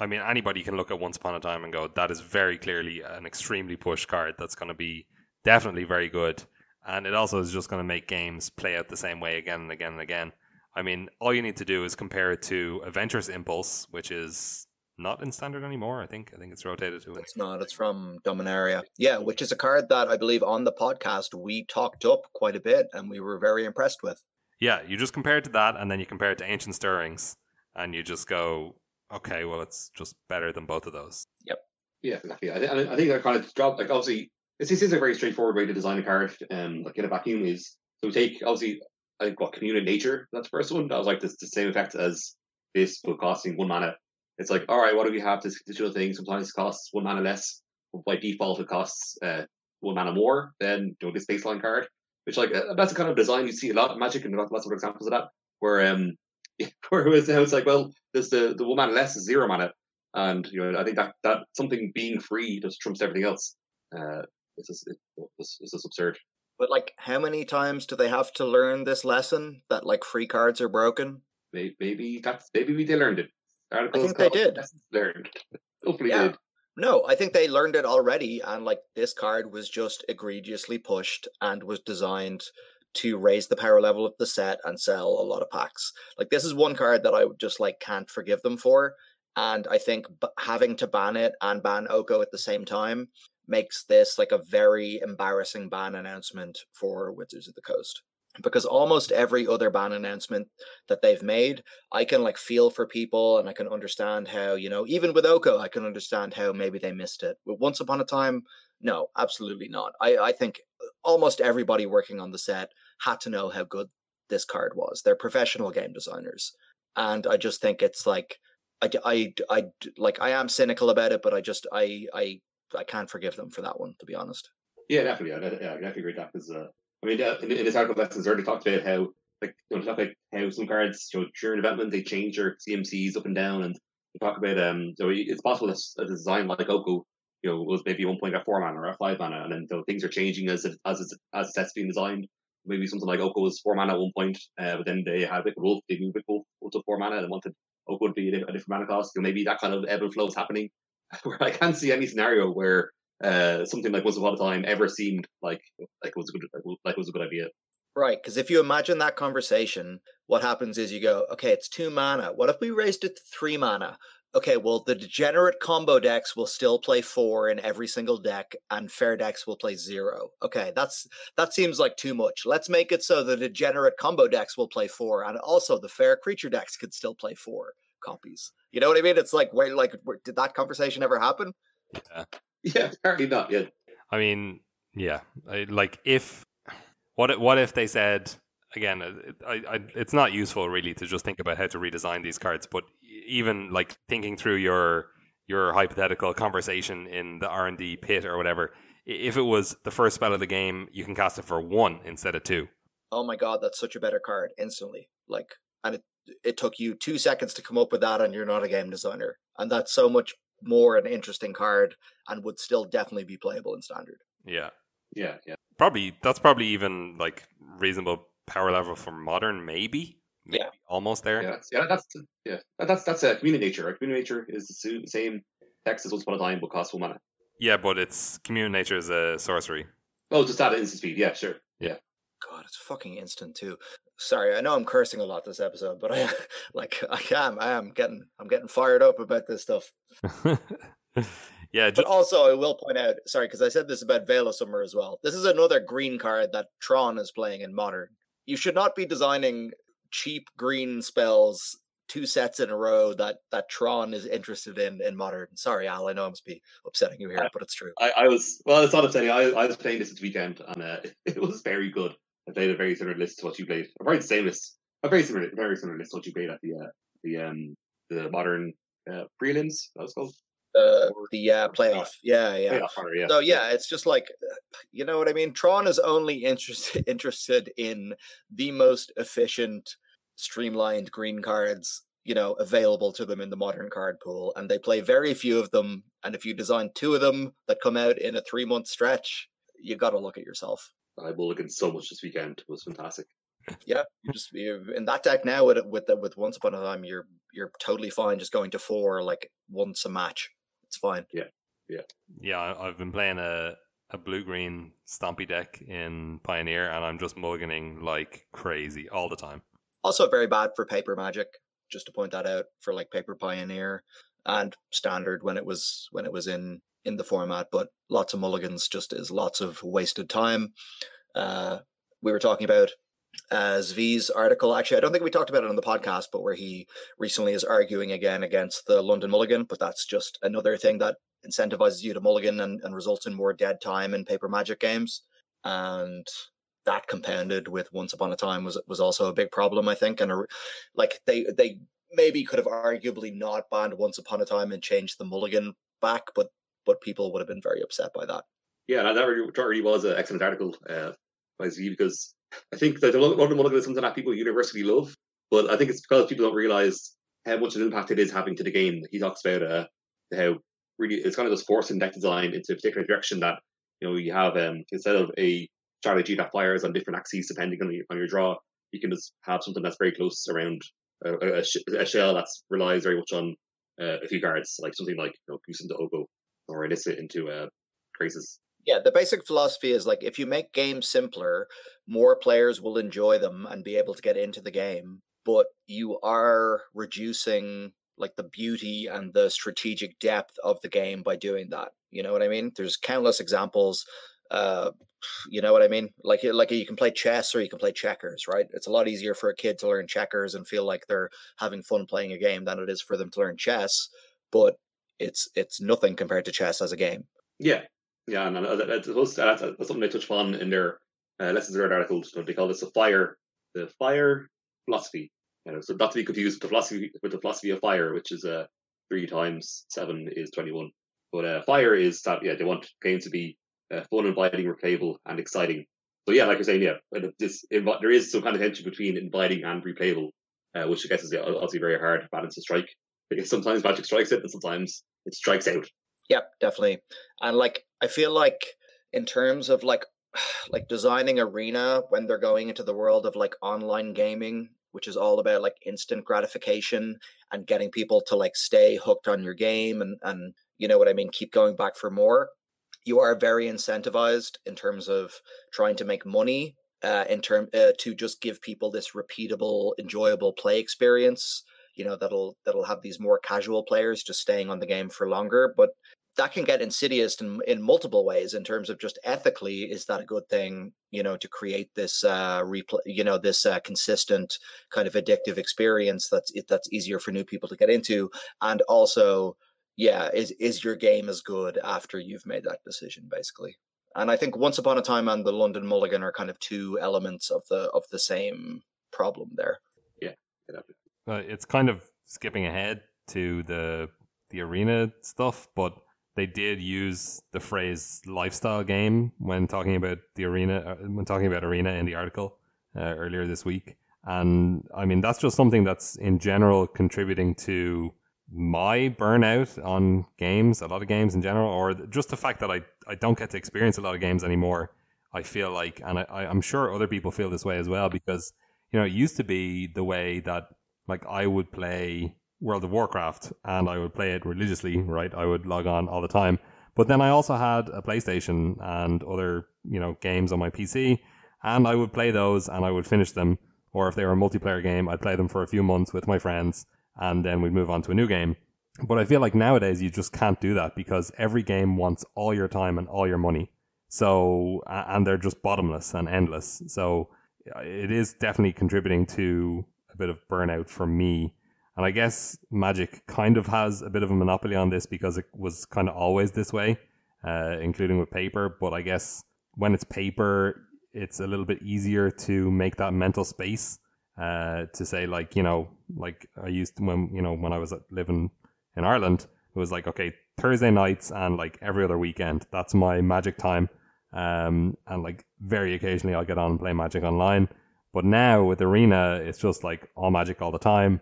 I mean, anybody can look at Once Upon a Time and go, that is very clearly an extremely push card. That's going to be definitely very good, and it also is just going to make games play out the same way again and again and again. I mean, all you need to do is compare it to Adventurous Impulse, which is not in standard anymore. I think I think it's rotated to. It's not. It's from Dominaria. Yeah, which is a card that I believe on the podcast we talked up quite a bit and we were very impressed with. Yeah, you just compare it to that, and then you compare it to Ancient Stirrings, and you just go, okay, well, it's just better than both of those. Yep. Yeah, exactly. I, thi- I think that kind of drop like obviously this this is a very straightforward way to design a card. Um, like in a vacuum is so we take obviously I think what Commune with Nature that's the first one. That was like this the same effect as this, but costing one mana. It's like all right, what do we have this additional thing? Sometimes it costs one mana less. But by default, it costs uh, one mana more than you know, this baseline card. Which like uh, that's the kind of design you see a lot of Magic and lots of examples of that. Where um where it was, it's like well, there's the the mana less is zero mana and you know I think that that something being free just trumps everything else. Uh, it's just, it, it's, it's just absurd. But like how many times do they have to learn this lesson that like free cards are broken? Maybe, maybe that's maybe we they learned it. Articles think they did. Learned. Hopefully, Yeah. did. No, I think they learned it already and like this card was just egregiously pushed and was designed to raise the power level of the set and sell a lot of packs. Like this is one card that I just like can't forgive them for and I think b- having to ban it and ban Oko at the same time makes this like a very embarrassing ban announcement for Wizards of the Coast. Because almost every other ban announcement that they've made, I can like feel for people and I can understand how, you know, even with Oko, I can understand how maybe they missed it. But once upon a time, no, absolutely not. I, I think almost everybody working on the set had to know how good this card was. They're professional game designers. And I just think it's like I, I, I, like I am cynical about it, but I just I I I can't forgive them for that one, to be honest. Yeah, definitely. Yeah, yeah, I definitely agree that because uh, I mean, uh, in, in this article, lessons already talked about how like you know, about how some cards you know during development they change their CMCs up and down, and talk about um so it's possible that a design like Oko you know was maybe one point at four mana or at five mana, and then so things are changing as it, as it's, as sets being designed. Maybe something like Oko was four mana at one point, uh, but then they had Wicked Wolf, they moved Wicked Wolf to four mana and wanted Oko to be a, di- a different mana cost. So maybe that kind of ebb and flow is happening. Where I can't see any scenario where uh, something like Once Upon a Time ever seemed like like it was a good like it was a good idea. Right, because if you imagine that conversation, what happens is you go, okay, it's two mana. What if we raised it to three mana? Okay, well, the degenerate combo decks will still play four in every single deck, and fair decks will play zero. Okay, that's that seems like too much. Let's make it so the degenerate combo decks will play four, and also the fair creature decks could still play four copies. You know what I mean? It's like, wait, like, where- did that conversation ever happen? Yeah. Yeah, apparently not. Yeah, I mean, yeah, like if what if- what if they said again? Uh, I, I, it's not useful really to just think about how to redesign these cards, but even like thinking through your your hypothetical conversation in the R and D pit or whatever. If it was the first spell of the game, you can cast it for one instead of two. oh my god, that's such a better card instantly. Like, and it it took you two seconds to come up with that, and you're not a game designer, and that's so much more an interesting card, and would still definitely be playable in standard. Yeah, yeah, yeah. probably that's probably even like reasonable power level for modern, maybe, maybe Yeah. almost there. Yeah, that's, yeah, that's yeah, that's that's a uh, Commune with Nature. Right? Commune with Nature is the same text as Once Upon a Time, but costs one mana. Yeah, but it's Commune with Nature is a sorcery. Oh, just add instant speed. Yeah, sure. Yeah. God, it's fucking instant too. Sorry, I know I'm cursing a lot this episode, but I like I am I am getting I'm getting fired up about this stuff. yeah, But also, I will point out, sorry, because I said this about Veil of Summer as well. This is another green card that Tron is playing in Modern. You should not be designing cheap green spells two sets in a row that that Tron is interested in in Modern. Sorry, Al, I know I must be upsetting you here, but it's true. I, I was well. It's not upsetting. I, I was playing this this weekend, and uh, it was very good. I played a very similar list to what you played. A very same list. A very similar, very similar list to what you played at the uh, the um the modern uh, prelims. That was called. Or- the uh, playoff, yeah, yeah. Playoff runner, yeah. So yeah, it's just like you know what I mean. Tron is only interested interested in the most efficient, streamlined green cards you know available to them in the modern card pool, and they play very few of them. And if you design two of them that come out in a three month stretch, you got to look at yourself. I mulliganed so much this weekend. It was fantastic. yeah, you just you're, in that deck now with with with Once Upon a Time, you're you're totally fine just going to four like once a match. It's fine. Yeah, yeah, yeah. I've been playing a a blue green Stompy deck in Pioneer, and I'm just mulliganing like crazy all the time. Also, very bad for paper magic. Just to point that out for like paper Pioneer and standard when it was when it was in in the format, but lots of mulligans just is lots of wasted time. Uh, we were talking about uh, Zvi's article. Actually, I don't think we talked about it on the podcast, but where he recently is arguing again against the London Mulligan. But that's just another thing that incentivizes you to mulligan and, and results in more dead time in paper magic games. And that compounded with Once Upon a Time was was also a big problem, I think. And a, like they they maybe could have arguably not banned Once Upon a Time and changed the mulligan back, but but people would have been very upset by that. Yeah, that really, really was an excellent article uh, by Zvi because I think that London Mulligan is something that people universally love, but I think it's because people don't realize how much of an impact it is having to the game. He talks about uh, how really it's kind of just forcing deck design into a particular direction that you know you have um, instead of a strategy that fires on different axes depending on your, on your draw, you can just have something that's very close around a, a, a shell that relies very much on uh, a few cards, like something like you know, Goose into Oko or Illicit into uh, Crazes. Yeah, the basic philosophy is like if you make games simpler, more players will enjoy them and be able to get into the game. But you are reducing like the beauty and the strategic depth of the game by doing that. You know what I mean? There's countless examples. Uh, you know what I mean? Like like you can play chess or you can play checkers, right? It's a lot easier for a kid to learn checkers and feel like they're having fun playing a game than it is for them to learn chess. But it's it's nothing compared to chess as a game. Yeah, yeah, and that's, that's, that's something they touch on in their uh, lessons learned articles. They call this the fire, the fire philosophy. You know, so not to be confused with the philosophy with the philosophy of fire, which is uh, three times seven is twenty one. But uh, fire is that yeah, they want games to be uh, fun, inviting, replayable, and exciting. So yeah, like you're saying, yeah, this there is some kind of tension between inviting and replayable, uh, which I guess is obviously very hard to balance to strike. Because sometimes Magic strikes it, and sometimes it strikes out. Yep, definitely. And like I feel like in terms of like like designing arena when they're going into the world of like online gaming which is all about like instant gratification and getting people to like stay hooked on your game and and you know what I mean keep going back for more you are very incentivized in terms of trying to make money uh, in term uh, to just give people this repeatable enjoyable play experience you know that'll that'll have these more casual players just staying on the game for longer but that can get insidious in, in multiple ways in terms of just ethically is that a good thing you know to create this uh replay you know this uh, consistent kind of addictive experience that's that's easier for new people to get into? And also yeah is is your game as good after you've made that decision basically? And i think once upon a time and the london mulligan are kind of two elements of the of the same problem there. Yeah uh, it's kind of skipping ahead to the the arena stuff but they did use the phrase lifestyle game when talking about the arena uh, when talking about arena in the article uh, earlier this week. And i mean that's just something that's in general contributing to my burnout on games a lot of games in general or just the fact that i, I don't get to experience a lot of games anymore i feel like and I, i'm sure other people feel this way as well because you know it used to be the way that like i would play World of Warcraft and hmm. I would play it religiously, hmm. right? I would log on all the time. But then I also had a PlayStation and other, you know, games on my PC and I would play those and I would finish them. Or if they were a multiplayer game, I'd play them for a few months with my friends and then we'd move on to a new game. But I feel like nowadays you just can't do that because every game wants all your time and all your money. So, and they're just bottomless and endless. So uh, it is definitely contributing to a bit of burnout for me and I guess Magic kind of has a bit of a monopoly on this because it was kind of always this way, uh, including with paper. But I guess when it's paper, it's a little bit easier to make that mental space uh, to say like you know like I used to, when you know when I was living in Ireland, it was like okay Thursday nights and like every other weekend. That's my Magic time. Um, and like very occasionally I'll get on and play Magic online. But now with Arena, it's just like all Magic all the time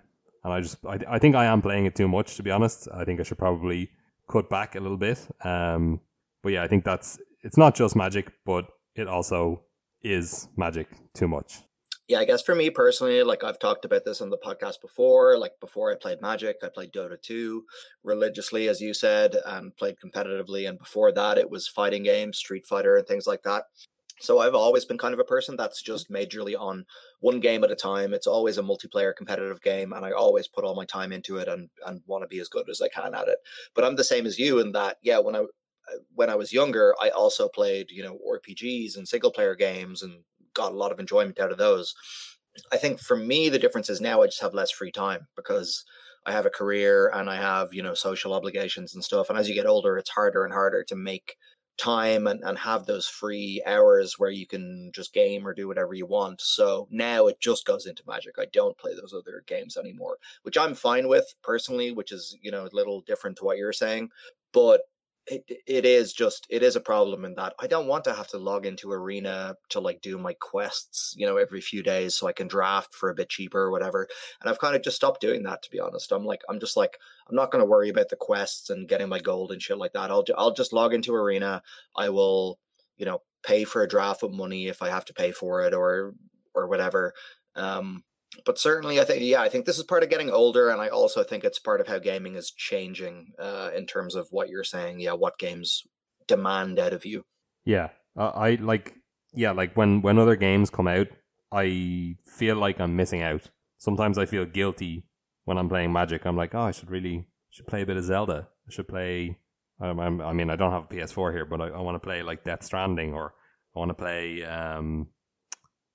and I just I, I think I am playing it too much to be honest. I think I should probably cut back a little bit. Um, but yeah, I think that's it's not just magic, but it also is magic too much. Yeah, I guess for me personally, like I've talked about this on the podcast before, like before I played Magic, I played Dota 2 religiously, as you said, and played competitively. And before that, it was fighting games, Street Fighter, and things like that. So I've always been kind of a person that's just majorly on one game at a time. It's always a multiplayer competitive game, and I always put all my time into it and and want to be as good as I can at it. But I'm the same as you in that, yeah, when I uh, when I was younger, I also played, you know, RPGs and single player games and got a lot of enjoyment out of those. I think for me, the difference is now I just have less free time because I have a career and I have, you know, social obligations and stuff. And as you get older, it's harder and harder to make time and, and have those free hours where you can just game or do whatever you want. So now it just goes into magic. I don't play those other games anymore, which I'm fine with personally, which is, you know, a little different to what you're saying. But it, it is just it is a problem in that I don't want to have to log into arena to like do my quests you know every few days so I can draft for a bit cheaper or whatever and I've kind of just stopped doing that to be honest. I'm like I'm just like I'm not going to worry about the quests and getting my gold and shit like that. I'll I'll just log into arena. I will you know pay for a draft with money if I have to pay for it or or whatever um but certainly, I think yeah, I think this is part of getting older, and I also think it's part of how gaming is changing uh, in terms of what you're saying. Yeah, what games demand out of you. Yeah, uh, I like yeah, like when when other games come out, I feel like I'm missing out. Sometimes I feel guilty when I'm playing Magic. I'm like, oh, I should really should play a bit of Zelda. I should play. Um, i mean, I don't have a PS4 here, but I, I want to play like Death Stranding, or I want to play um,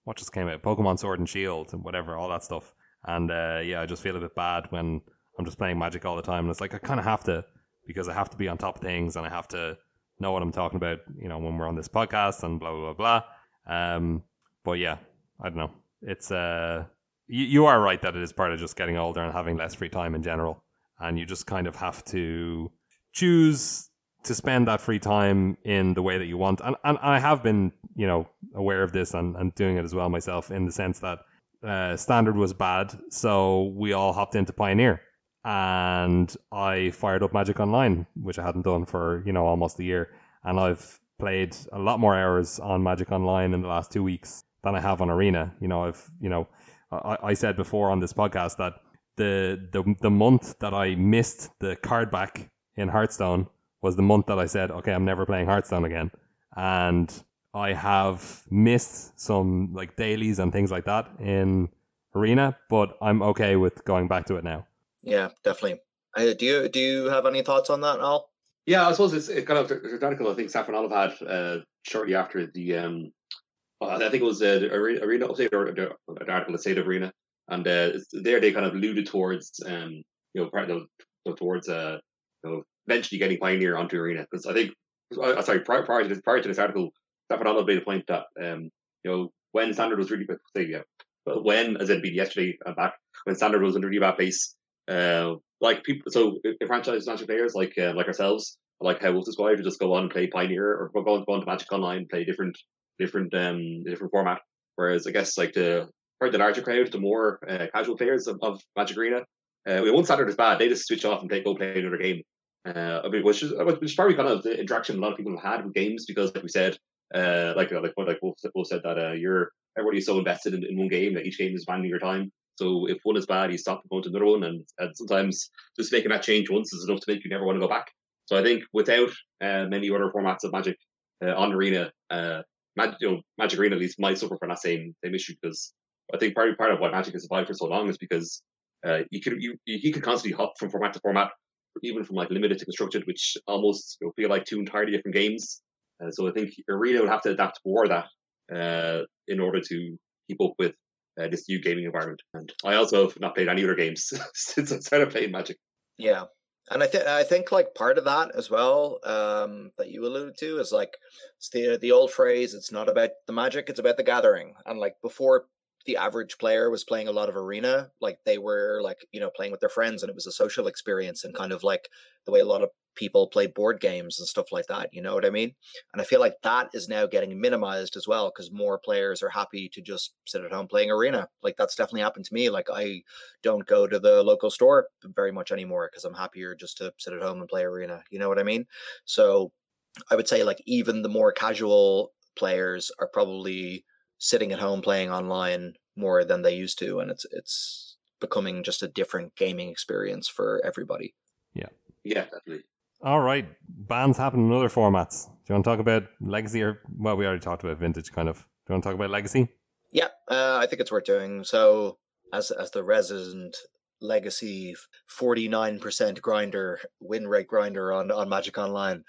what just came out, Pokemon Sword and Shield and whatever, all that stuff. And uh, yeah, I just feel a bit bad when I'm just playing Magic all the time. And it's like I kind of have to because I have to be on top of things and I have to know what I'm talking about, you know, when we're on this podcast and blah blah blah. blah. Um, but yeah, I don't know. It's uh, you, you are right that it is part of just getting older and having less free time in general, and you just kind of have to choose to spend that free time in the way that you want. And, and I have been, you know, aware of this and, and doing it as well myself in the sense that uh, standard was bad. So we all hopped into Pioneer and I fired up Magic Online, which I hadn't done for, you know, almost a year. And I've played a lot more hours on Magic Online in the last two weeks than I have on Arena. You know, I've, you know, I, I said before on this podcast that the, the the month that I missed the card back in Hearthstone was the month that I said, okay, I'm never playing Hearthstone again. And I have missed some like dailies and things like that in Arena, but I'm okay with going back to it now. Yeah, definitely. Uh, do you do you have any thoughts on that, Al? Yeah, I suppose it's it kind of an article I think Saffron Olive had uh, shortly after the um, I think it was uh, arena, arena update or an article, the state of arena, and uh, there they kind of alluded towards um, you know, part of, towards uh, you know, eventually getting Pioneer onto Arena. Because I think, uh, sorry, prior, prior, to this, prior to this article, Saffron Olive made a point that, um, you know, when Standard was really, say, yeah, but when, as in be yesterday and back, when Standard was in a really bad pace, uh, like people, so if franchise national players like uh, like ourselves, like how Wolf Squad to just go on and play Pioneer or go on, go on to Magic Online, play different different um different format. Whereas I guess like the for the larger crowd, the more uh, casual players of, of Magic Arena, uh, we won't Standard is bad. They just switch off and play, go play another game. Uh, I mean, which is which is probably kind of the interaction a lot of people have had with games because, like we said, uh, like like like Wolf, Wolf said that uh, you're everybody's so invested in, in one game that each game is demanding your time. So if one is bad, you stop going to another one, and, and sometimes just making that change once is enough to make you never want to go back. So I think without uh, many other formats of Magic uh, on Arena, uh, Magic, you know, Magic Arena at least might suffer from that same same issue because I think part part of why Magic has survived for so long is because uh, you could you you could constantly hop from format to format even from like limited to constructed, which almost you know, feel like two entirely different games. Uh, so I think Arena would have to adapt more that uh, in order to keep up with uh, this new gaming environment. And I also have not played any other games since I started playing Magic. Yeah, and I think I think like part of that as well um, that you alluded to is like it's the the old phrase. It's not about the magic; it's about the gathering. And like before the average player was playing a lot of arena like they were like you know playing with their friends and it was a social experience and kind of like the way a lot of people play board games and stuff like that you know what i mean? And i feel like that is now getting minimized as well because more players are happy to just sit at home playing arena. Like that's definitely happened to me like i don't go to the local store very much anymore because i'm happier just to sit at home and play arena you know what i mean? So i would say like even the more casual players are probably sitting at home playing online more than they used to, and it's it's becoming just a different gaming experience for everybody. Yeah, yeah, definitely. All right, bans happen in other formats. Do you want to talk about legacy or well, we already talked about vintage, kind of. Do you want to talk about legacy? Yeah, uh, I think it's worth doing. So, as as the resident legacy 49% grinder win rate grinder on on magic online.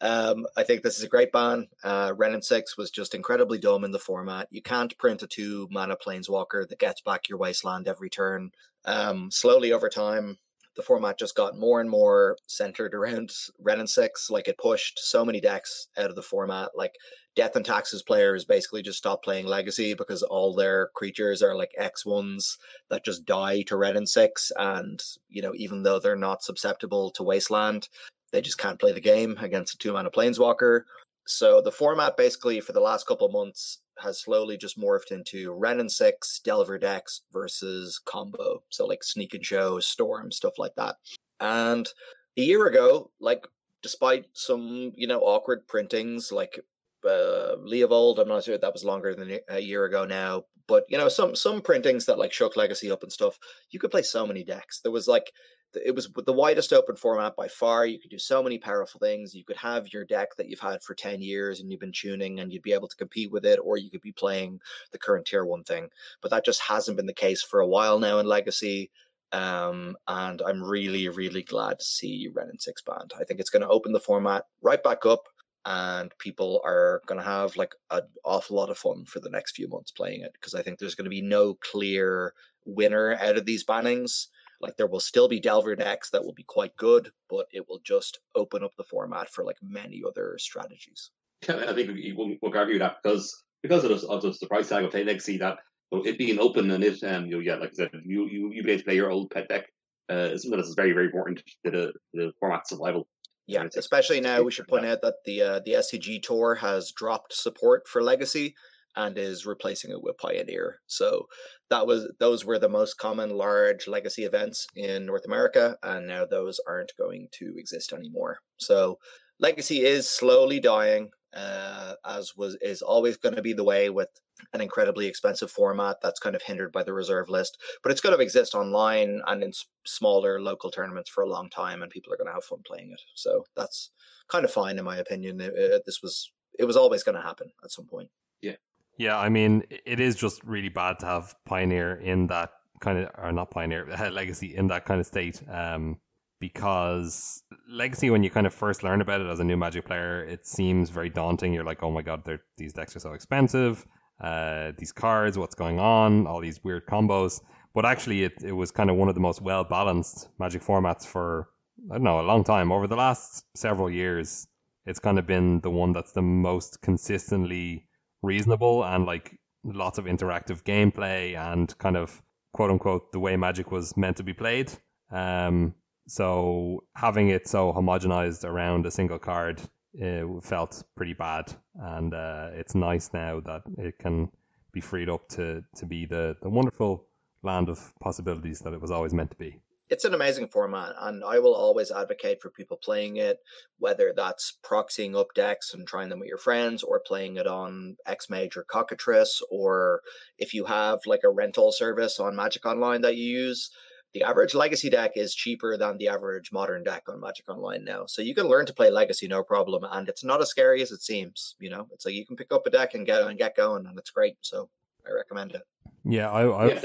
Um, i think this is a great ban. Uh, Wrenn and 6 was just incredibly dumb in the format. You can't print a two mana planeswalker that gets back your wasteland every turn. Um, slowly over time the format just got more and more centered around Wrenn and Six. Like it pushed so many decks out of the format. Like Death and Taxes players basically just stopped playing Legacy because all their creatures are like X ones that just die to Wrenn and Six. And, you know, even though they're not susceptible to Wasteland, they just can't play the game against a two mana Planeswalker. So the format basically for the last couple of months has slowly just morphed into Wrenn and Six, Delver decks versus combo. So like Sneak and Show, Storm, stuff like that. And a year ago, like despite some, you know, awkward printings, like uh, Leovold, I'm not sure if that was longer than a year ago now, but you know, some some printings that like shook Legacy up and stuff, you could play so many decks. There was like it was the widest open format by far. You could do so many powerful things. You could have your deck that you've had for 10 years and you've been tuning and you'd be able to compete with it, or you could be playing the current tier one thing. But that just hasn't been the case for a while now in Legacy. Um, and I'm really, really glad to see Wrenn and Six banned. I think it's going to open the format right back up and people are going to have like an awful lot of fun for the next few months playing it because I think there's going to be no clear winner out of these bannings. Like there will still be Delver decks that will be quite good, but it will just open up the format for like many other strategies. Yeah, I think we will we'll argue that because because of the, of the price tag of Play Legacy that it being open and it um you yeah like I said you you you be able to play your old pet deck uh, is something that's very very important to the the format survival. Yeah, especially now we should point out that the uh, the SCG tour has dropped support for Legacy and is replacing it with Pioneer. So that was those were the most common large legacy events in North America, and now those aren't going to exist anymore. So legacy is slowly dying, uh, as was is always going to be the way with an incredibly expensive format that's kind of hindered by the reserve list. But it's going to exist online and in smaller local tournaments for a long time, and people are going to have fun playing it. So that's kind of fine, in my opinion. It, it, this was it was always going to happen at some point. Yeah. Yeah, I mean, it is just really bad to have Pioneer in that kind of, or not Pioneer, Legacy in that kind of state. Um, because Legacy, when you kind of first learn about it as a new Magic player, it seems very daunting. You're like, oh my god, these decks are so expensive. Uh, these cards, what's going on? All these weird combos. But actually, it, it was kind of one of the most well balanced Magic formats for, I don't know, a long time. Over the last several years, it's kind of been the one that's the most consistently reasonable and like lots of interactive gameplay and kind of quote unquote the way Magic was meant to be played. Um, so having it so homogenized around a single card uh, felt pretty bad, and uh, it's nice now that it can be freed up to to be the the wonderful land of possibilities that it was always meant to be it's an amazing format, and I will always advocate for people playing it, whether that's proxying up decks and trying them with your friends, or playing it on XMage or Cockatrice, or if you have like a rental service on Magic Online that you use. The average Legacy deck is cheaper than the average modern deck on Magic Online now, so you can learn to play Legacy no problem, and it's not as scary as it seems. You know, it's like you can pick up a deck and get and get going, and it's great. So I recommend it. Yeah, I I, yeah,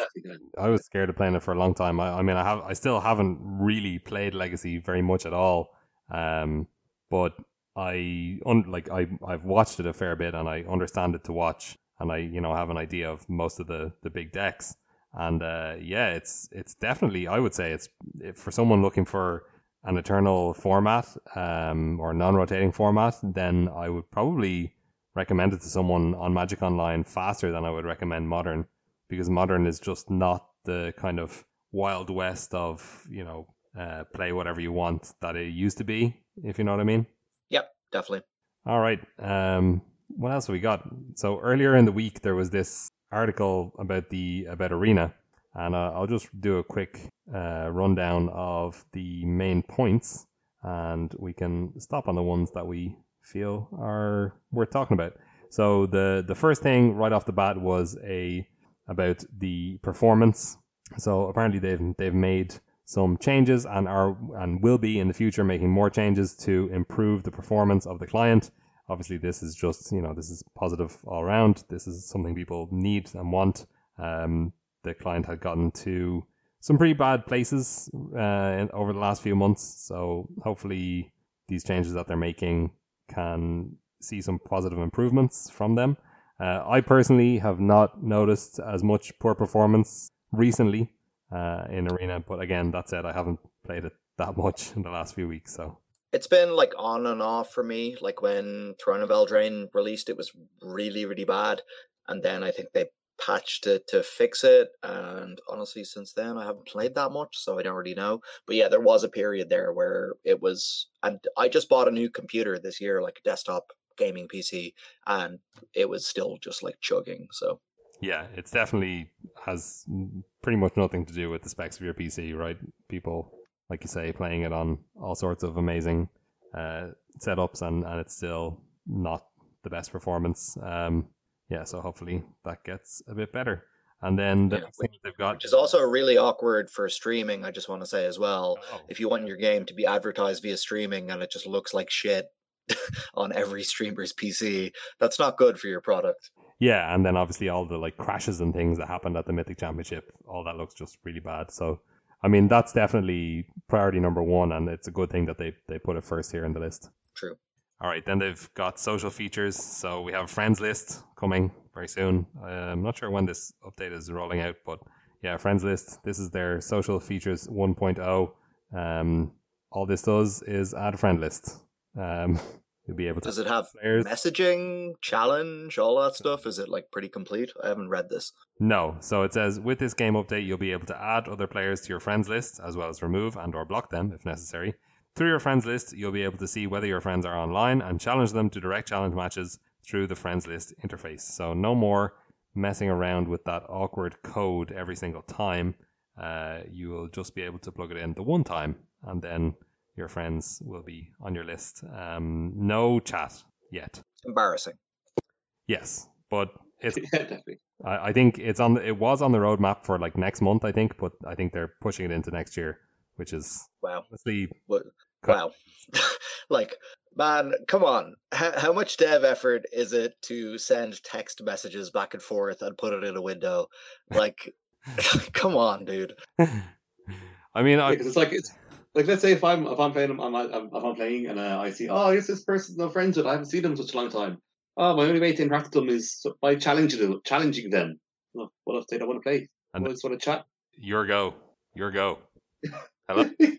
I was scared of playing it for a long time. I, I mean, I have I still haven't really played Legacy very much at all. Um, but I un, like I I've watched it a fair bit and I understand it to watch and I you know have an idea of most of the the big decks. And uh, yeah, it's it's definitely I would say it's for someone looking for an eternal format um, or non-rotating format, then I would probably recommend it to someone on Magic Online faster than I would recommend Modern because modern is just not the kind of wild west of you know uh, play whatever you want that it used to be. If you know what I mean. Yep, definitely. All right. Um, what else have we got? So earlier in the week there was this article about the about Arena, and uh, I'll just do a quick uh, rundown of the main points, and we can stop on the ones that we feel are worth talking about. So the the first thing right off the bat was a about the performance. So apparently they've they've made some changes and are and will be in the future making more changes to improve the performance of the client. Obviously, this is just you know this is positive all around. This is something people need and want. Um, the client had gotten to some pretty bad places uh, over the last few months, so hopefully these changes that they're making can see some positive improvements from them. Uh, I personally have not noticed as much poor performance recently uh, in Arena, but again, that said, I haven't played it that much in the last few weeks, so. It's been like on and off for me. Like when Throne of Eldraine released, it was really, really bad. And then I think they patched it to fix it. And honestly, since then, I haven't played that much, so I don't really know. But yeah, there was a period there where it was. And I just bought a new computer this year, like a desktop gaming PC, and it was still just like chugging. So yeah, it's definitely has pretty much nothing to do with the specs of your PC, right? People, like you say, playing it on all sorts of amazing uh, setups, and and it's still not the best performance. Um, yeah, so hopefully that gets a bit better. And then the Yeah, thing they've got which is also really awkward for streaming. I just want to say as well, Oh, if you want your game to be advertised via streaming and it just looks like shit on every streamer's PC, that's not good for your product. Yeah, and then obviously all the like crashes and things that happened at the Mythic Championship, all that looks just really bad. So, I mean, that's definitely priority number one, and it's a good thing that they they put it first here in the list. True. All right, then they've got social features. So we have a friends list coming very soon. Uh, I'm not sure when this update is rolling out, but yeah, friends list. This is their social features 1.0. Um, all this does is add a friend list. Um, you'll be able to Does it have players. messaging, challenge, all that stuff? Is it like pretty complete? I haven't read this. No. So it says with this game update, you'll be able to add other players to your friends list, as well as remove and or block them if necessary. Through your friends list, you'll be able to see whether your friends are online and challenge them to direct challenge matches through the friends list interface. So no more messing around with that awkward code every single time. Uh, you will just be able to plug it in the one time, and then your friends will be on your list. Um, no chat yet. Embarrassing. Yes, but it's yeah, definitely. I, I think it's on. The, it was on the roadmap for like next month, I think, but I think they're pushing it into next year, which is Wow. honestly What? Cut. Wow. like, man, come on. How, how much dev effort is it to send text messages back and forth and put it in a window? Like, come on, dude. I mean, I, it's like it's like let's say if I'm if I'm playing I'm, I'm if I'm playing and uh, I see oh yes this person no friends with I haven't seen them in such a long time. Oh, my only way to interact with them is by challenging them. Challenging them. Well, What if they don't want to play? And- They just want to chat. your go, your go. Hello.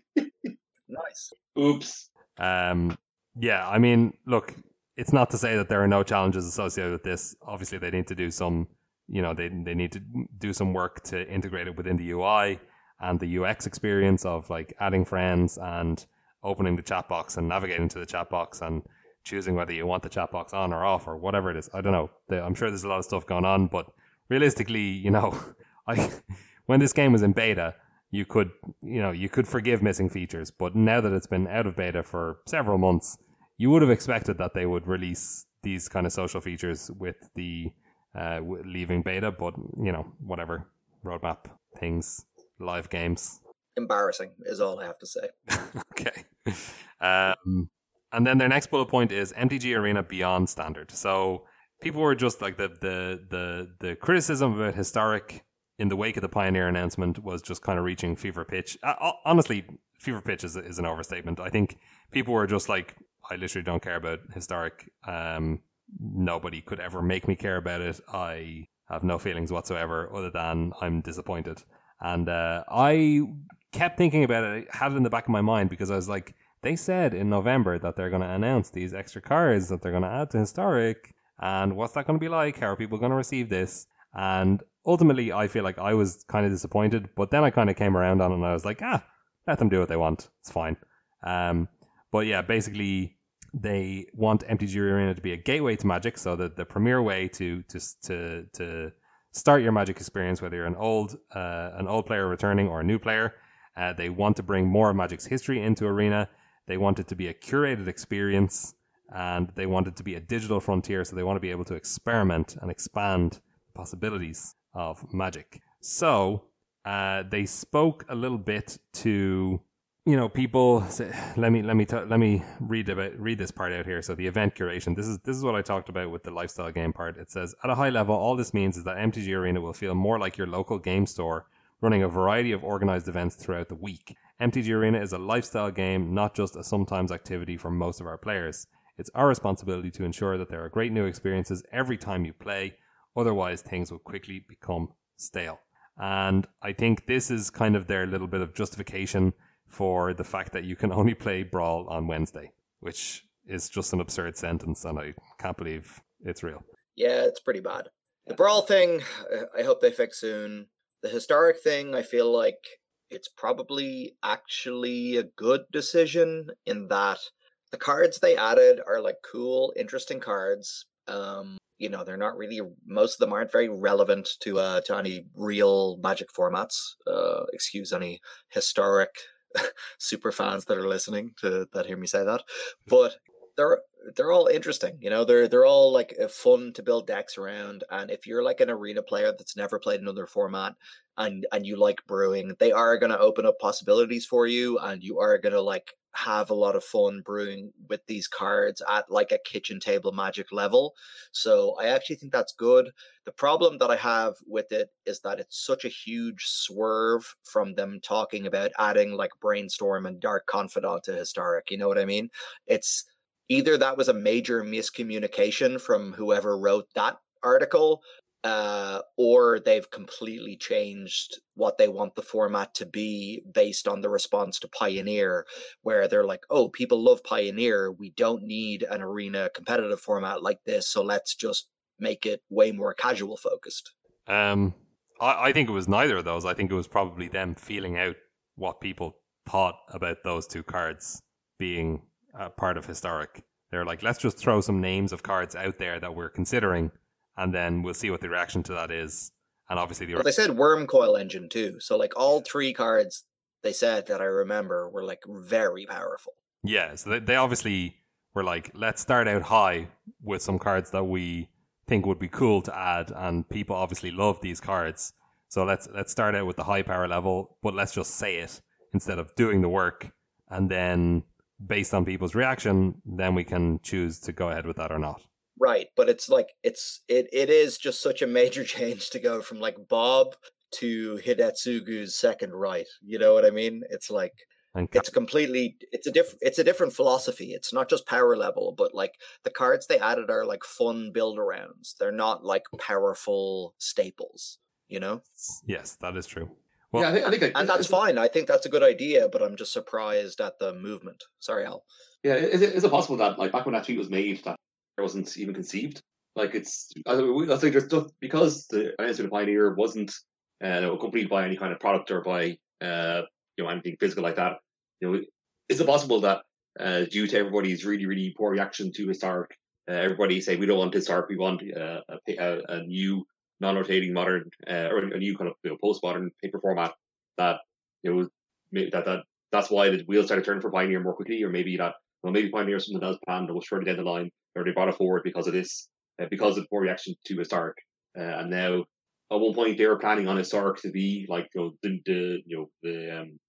Nice. Oops. Um, yeah, I mean, look, it's not to say that there are no challenges associated with this. Obviously, they need to do some, you know, they they need to do some work to integrate it within the UI and the UX experience of like adding friends and opening the chat box and navigating to the chat box and choosing whether you want the chat box on or off or whatever it is. I don't know. I'm sure there's a lot of stuff going on, but realistically, you know, I when this game was in beta, you could you know you could forgive missing features but now that it's been out of beta for several months you would have expected that they would release these kind of social features with the uh, w- leaving beta but you know whatever. Roadmap things live games. Embarrassing is all I have to say. okay. Um, and then their next bullet point is mtg arena beyond standard. So people were just like the the the, the criticism about historic in the wake of the Pioneer announcement was just kind of reaching fever pitch. Uh, honestly, fever pitch is, is an overstatement. I think people were just like, I literally don't care about historic. Um, nobody could ever make me care about it. I have no feelings whatsoever other than I'm disappointed. And uh, I kept thinking about it, I had it in the back of my mind because I was like, they said in November that they're going to announce these extra cards that they're going to add to historic. And what's that going to be like? How are people going to receive this? And ultimately, I feel like I was kind of disappointed, but then I kind of came around on it and I was like, ah, let them do what they want. It's fine. Um, but yeah, basically, they want MTG Arena to be a gateway to Magic, so that the premier way to to to to start your Magic experience, whether you're an old uh, an old player returning or a new player. Uh, they want to bring more of Magic's history into Arena. They want it to be a curated experience, and they want it to be a digital frontier. So they want to be able to experiment and expand possibilities. Of Magic. So uh, they spoke a little bit to you know people say, let me let me let me read about read this part out here. So the event curation this is this is what i talked about with the lifestyle game part. It says at a high level all this means is that mtg arena will feel more like your local game store running a variety of organized events throughout the week. Mtg arena is a lifestyle game not just a sometimes activity for most of our players. It's our responsibility to ensure that there are great new experiences every time you play otherwise things will quickly become stale and i think this is kind of their little bit of justification for the fact that you can only play Brawl on Wednesday, which is just an absurd sentence, and I can't believe it's real. Yeah, it's pretty bad. The Brawl thing, I hope they fix soon. The historic thing, I feel like it's probably actually a good decision in that the cards they added are like cool, interesting cards. Um, you know, they're not really most of them aren't very relevant to uh to any real magic formats. Uh excuse any historic super fans that are listening to that hear me say that. But they're they're all interesting, you know. They're they're all like uh, fun to build decks around. And if you're like an arena player that's never played another format and and you like brewing, they are going to open up possibilities for you, and you are going to like have a lot of fun brewing with these cards at like a kitchen table magic level. So I actually think that's good. The problem that I have with it is that it's such a huge swerve from them talking about adding like brainstorm and dark confidant to historic. You know what I mean? It's either that was a major miscommunication from whoever wrote that article uh, or they've completely changed what they want the format to be based on the response to Pioneer, where they're like, oh, people love Pioneer. We don't need an arena competitive format like this. So let's just make it way more casual focused. Um, I, I think it was neither of those. I think it was probably them feeling out what people thought about those two cards being uh, part of historic. They're like, let's just throw some names of cards out there that we're considering and then we'll see what the reaction to that is. And obviously, the well, they said Wurmcoil Engine too. So like all three cards they said that I remember were like very powerful. Yeah, so they, they obviously were like, let's start out high with some cards that we think would be cool to add, and people obviously love these cards. So let's let's start out with the high power level, but let's just say it instead of doing the work, and then based on people's reaction, then we can choose to go ahead with that or not. Right, but it's like it's it it is just such a major change to go from like Bob to Hidetsugu's Second Rite. You know what I mean? It's like and it's completely it's a different it's a different philosophy. It's not just power level, but like the cards they added are like fun build arounds. They're not like powerful staples, you know? Yes, that is true. Well, yeah, I think, I think and that's fine. I think that's a good idea, but I'm just surprised at the movement. Sorry, Al. Yeah, is it, is it possible that like back when that tweet was made, that it wasn't even conceived. Like it's, I think there's stuff because the answer to Pioneer wasn't uh, accompanied by any kind of product or by uh, you know anything physical like that. You know, is it possible that uh, due to everybody's really really poor reaction to historic, uh, everybody say we don't want historic, we want uh, a, a, a, new non-rotating modern uh, or a new kind of you know, post-modern paper format that you know that that that's why the wheels started turning for Pioneer more quickly, or maybe that well maybe Pioneer something else planned that was further down the line or they brought it forward because of this, uh, because of poor reaction to historic. Uh, and now, at one point, they were planning on historic to be like you know the, the you know the um,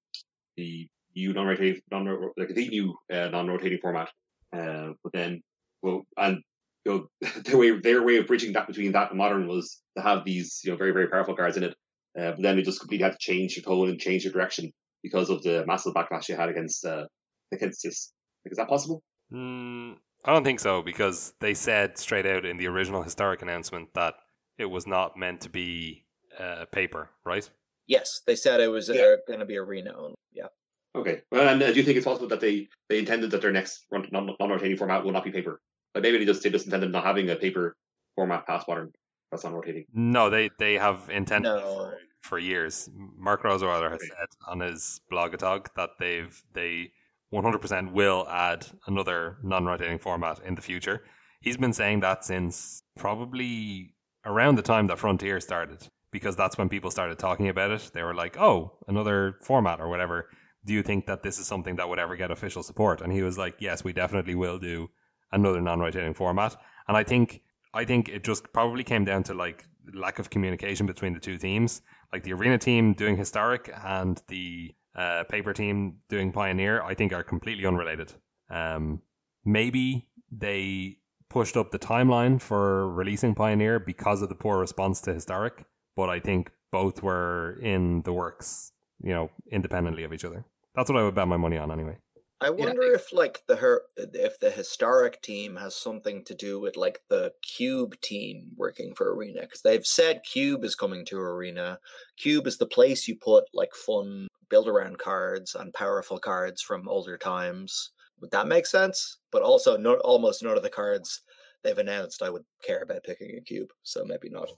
the new non-rotating non like the new uh, non-rotating format. Uh, but then, well, and you know their way their way of bridging that between that and modern was to have these you know very very powerful cards in it. Uh, but then they just completely had to change their tone and change their direction because of the massive backlash they had against uh, against this. Like, is that possible? Mm, I don't think so because they said straight out in the original historic announcement that it was not meant to be uh, paper, right? Yes, they said it was uh, yeah. going to be arena only. Yeah. Okay. Well, and uh, do you think it's possible that they, they intended that their next non-rotating format will not be paper? Like maybe they just they just intended not having a paper format past modern that's non-rotating. No, they they have intended no. for, for years. Mark Rosewater has okay. said on his blogatog that they've they 100% will add another non-rotating format in the future. He's been saying that since probably around the time that Frontier started, because that's when people started talking about it. They were like, "Oh, another format or whatever." Do you think that this is something that would ever get official support? And he was like, "Yes, we definitely will do another non-rotating format." And I think I think it just probably came down to like lack of communication between the two teams. Like the arena team doing historic and the uh, paper team doing pioneer, I think are completely unrelated. Um, maybe they pushed up the timeline for releasing Pioneer because of the poor response to Historic, but I think both were in the works, you know, independently of each other. That's what I would bet my money on anyway. I wonder yeah. if like the her uh, if the historic team has something to do with like the cube team working for arena because they've said cube is coming to arena. Cube is the place you put like fun build around cards and powerful cards from older times. Would that make sense? But also not almost none of the cards they've announced i would care about picking a cube so maybe not.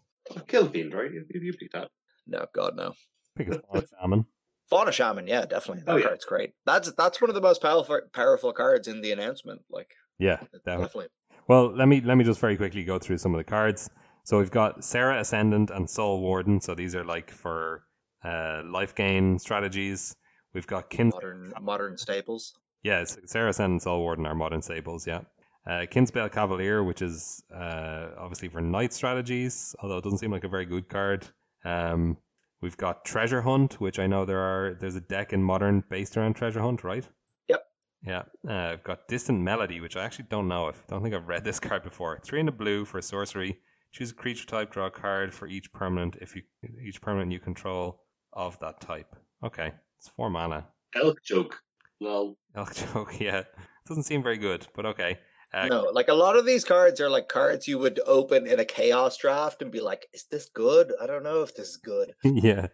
Kiln Fiend right? You, you pick that. No god no. Pick a salmon Fauna Shaman, yeah, definitely. That oh, yeah. card's great. That's that's one of the most powerful powerful cards in the announcement. Like, yeah, definitely. definitely. Well, let me let me just very quickly go through some of the cards. So we've got Serra Ascendant and Soul Warden. So these are like for uh, life gain strategies. We've got Kin modern modern staples. Yes, yeah, Serra Ascendant and Soul Warden are modern staples. Yeah. Uh, Kinsbaile Cavalier, which is uh, obviously for knight strategies, although it doesn't seem like a very good card. Um, We've got Treasure Hunt, which I know there are. There's a deck in Modern based around Treasure Hunt, right? Yep. Yeah. Uh, I've got Distant Melody, which I actually don't know. I don't think I've read this card before. Three in the blue for sorcery. Choose a creature type, draw a card for each permanent if you each permanent you control of that type. Okay, it's four mana. Elk joke. Lol. Elk joke. Yeah, doesn't seem very good, but okay. Uh, no, like a lot of these cards are like cards you would open in a chaos draft and be like, "Is this good? I don't know if this is good." yeah.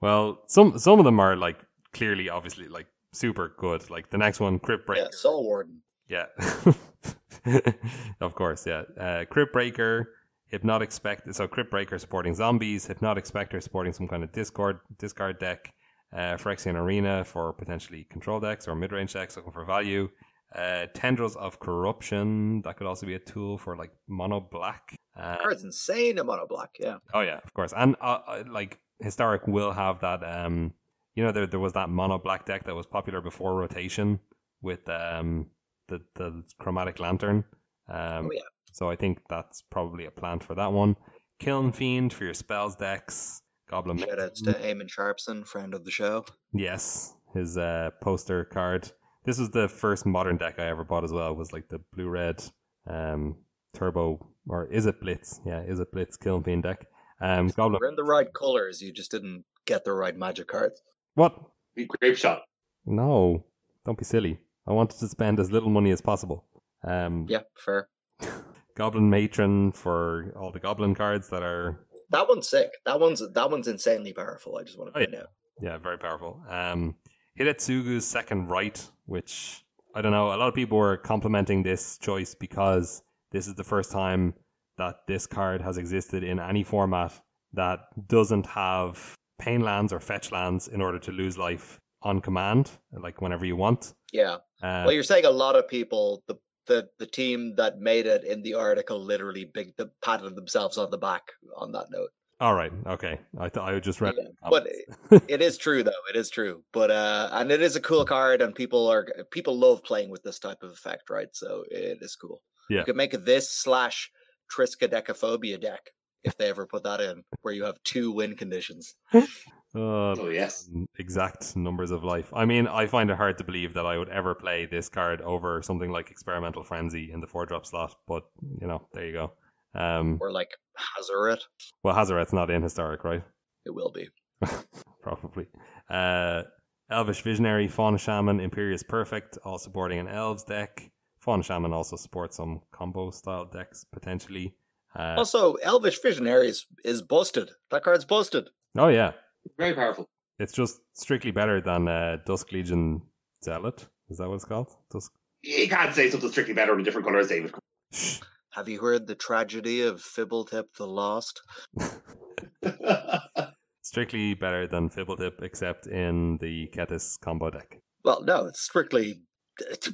Well, some some of them are like clearly, obviously, like super good. Like the next one, Crypt Breaker. Yeah, Soul Warden. Yeah. of course, yeah. Uh, Crypt Breaker, Hypnotic Spectre. So Crypt Breaker supporting zombies, Hypnotic Spectre supporting some kind of discord discard deck. Uh, Phyrexian Arena for potentially control decks or mid range decks looking for value. Uh, Tendrils of Corruption. That could also be a tool for like mono black. Uh, Card's insane in mono black. Yeah. Oh yeah, of course. And uh, uh, like historic will have that. Um, you know, there there was that mono black deck that was popular before rotation with um the the chromatic lantern. Um, oh yeah. So I think that's probably a plan for that one. Kiln Fiend for your spells decks. Goblin. Shout outs to Eamon Sharpson, friend of the show. Yes, his uh, poster card this was the first modern deck I ever bought as well. Was like the blue red um, turbo or is it Blitz? Yeah, is it Blitz Kiln Fiend deck? Um, Goblin. We're in the right colors. You just didn't get the right magic cards. What? The grape shot. No, don't be silly. I wanted to spend as little money as possible. Um, yeah, fair. Goblin Matron for all the Goblin cards that are. That one's sick. That one's that one's insanely powerful. I just want to point oh, yeah. out. Yeah, very powerful. Um, Hidetsugu's Second Rite, which I don't know, a lot of people were complimenting this choice because this is the first time that this card has existed in any format that doesn't have pain lands or fetch lands in order to lose life on command, like whenever you want. Yeah. Uh, well, you're saying a lot of people, the the the team that made it in the article literally big the patted themselves on the back on that note. All right. Okay. I thought I just read. Yeah, but it is true though. It is true. But uh, and it is a cool card, and people are people love playing with this type of effect, right? So it is cool. Yeah. You could make this slash Triskaidekaphobia deck if they ever put that in, where you have two win conditions. Uh, oh yes, exact numbers of life. I mean, I find it hard to believe that I would ever play this card over something like Experimental Frenzy in the four drop slot. But you know, there you go. Um, or like Hazoret. Well, Hazoret's not in historic, right? It will be. Probably. Uh, Elvish Visionary, Fauna Shaman, Imperious Perfect, all supporting an Elves deck. Fauna Shaman also supports some combo style decks potentially. Uh, also, Elvish Visionary is, is busted. That card's busted. Oh, yeah. Very powerful. It's just strictly better than uh, Dusk Legion Zealot. Is that what it's called? Dusk. You can't say something strictly better in a different colors, David. Have you heard the tragedy of Fblthp the Lost? Strictly better than Fblthp, except in the Kethis combo deck. Well, no, it's strictly.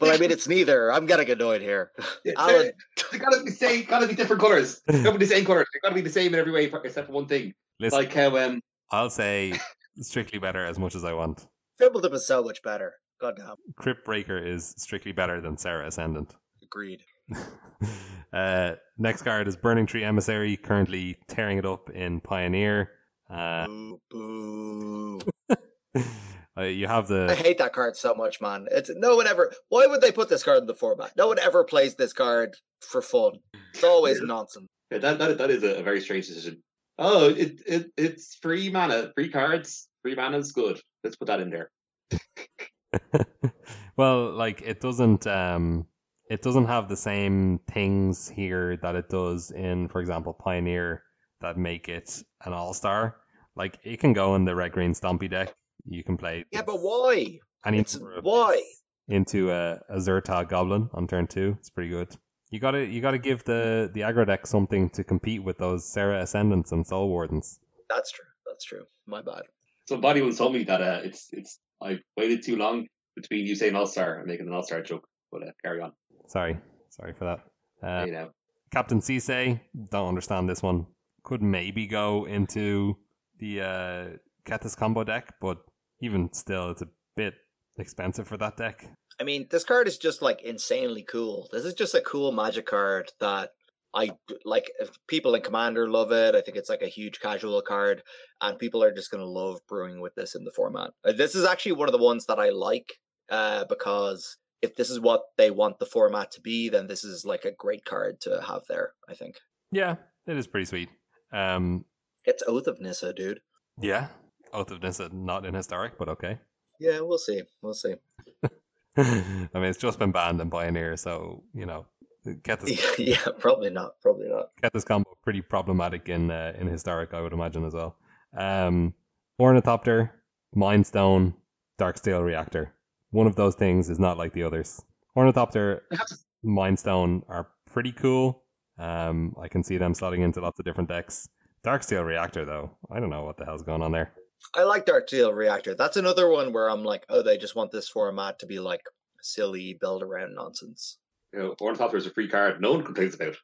But I mean, it's neither. I'm getting annoyed here. Alan, they gotta be same. Gotta be different colors. They gotta be the same colors. They gotta be the same in every way, except for one thing. Listen, like how um, I'll say strictly better as much as I want. Fblthp is so much better. God damn. Crypt Breaker is strictly better than Serra Ascendant. Agreed. uh, next card is Burning Tree Emissary, currently tearing it up in Pioneer. Uh, Boo, boo. uh, you have the. I hate that card so much, man. It's no one ever. Why would they put this card in the format? No one ever plays this card for fun. It's always nonsense. Yeah, that, that that is a, a very strange decision. Oh, it, it it's free mana, free cards, free mana is good. Let's put that in there. well, like it doesn't um it doesn't have the same things here that it does in, for example, Pioneer that make it an all star. Like it can go in the red green Stompy deck. You can play Yeah, but why? any It's why? into a, a Zhur-Taa Goblin on turn two. It's pretty good. You gotta you gotta give the the aggro deck something to compete with those Serra Ascendants and Soul Wardens. That's true. That's true. My bad. Somebody once told me that uh, it's it's I waited too long between you saying All Star and making an All Star joke. But uh, carry on. Sorry, sorry for that. Uh, you know, Captain Sisay, don't understand this one. Could maybe go into the uh, Kethis combo deck, but even still, it's a bit expensive for that deck. I mean, this card is just like insanely cool. This is just a cool magic card that I like. If people in Commander love it. I think it's like a huge casual card, and people are just going to love brewing with this in the format. Uh, This is actually one of the ones that I like uh, because if this is what they want the format to be, then this is like a great card to have there. I think Yeah, it is pretty sweet. Um, it's Oath of Nissa, dude. yeah, Oath of Nissa, not in historic, but okay. Yeah, we'll see. We'll see. I mean, it's just been banned in Pioneer, so you know, get this yeah, probably not. Probably not. get this combo pretty problematic in uh, in historic, I would imagine as well. Um, Ornithopter, Mind Stone, Darksteel Reactor. One of those things is not like the others. Ornithopter, Mind Stone are pretty cool. Um, I can see them slotting into lots of different decks. Darksteel Reactor, though, I don't know what the hell's going on there. I like Darksteel Reactor. That's another one where I'm like, oh, they just want this format to be like silly build around nonsense. you know, Ornithopter is a free card. No one complains about.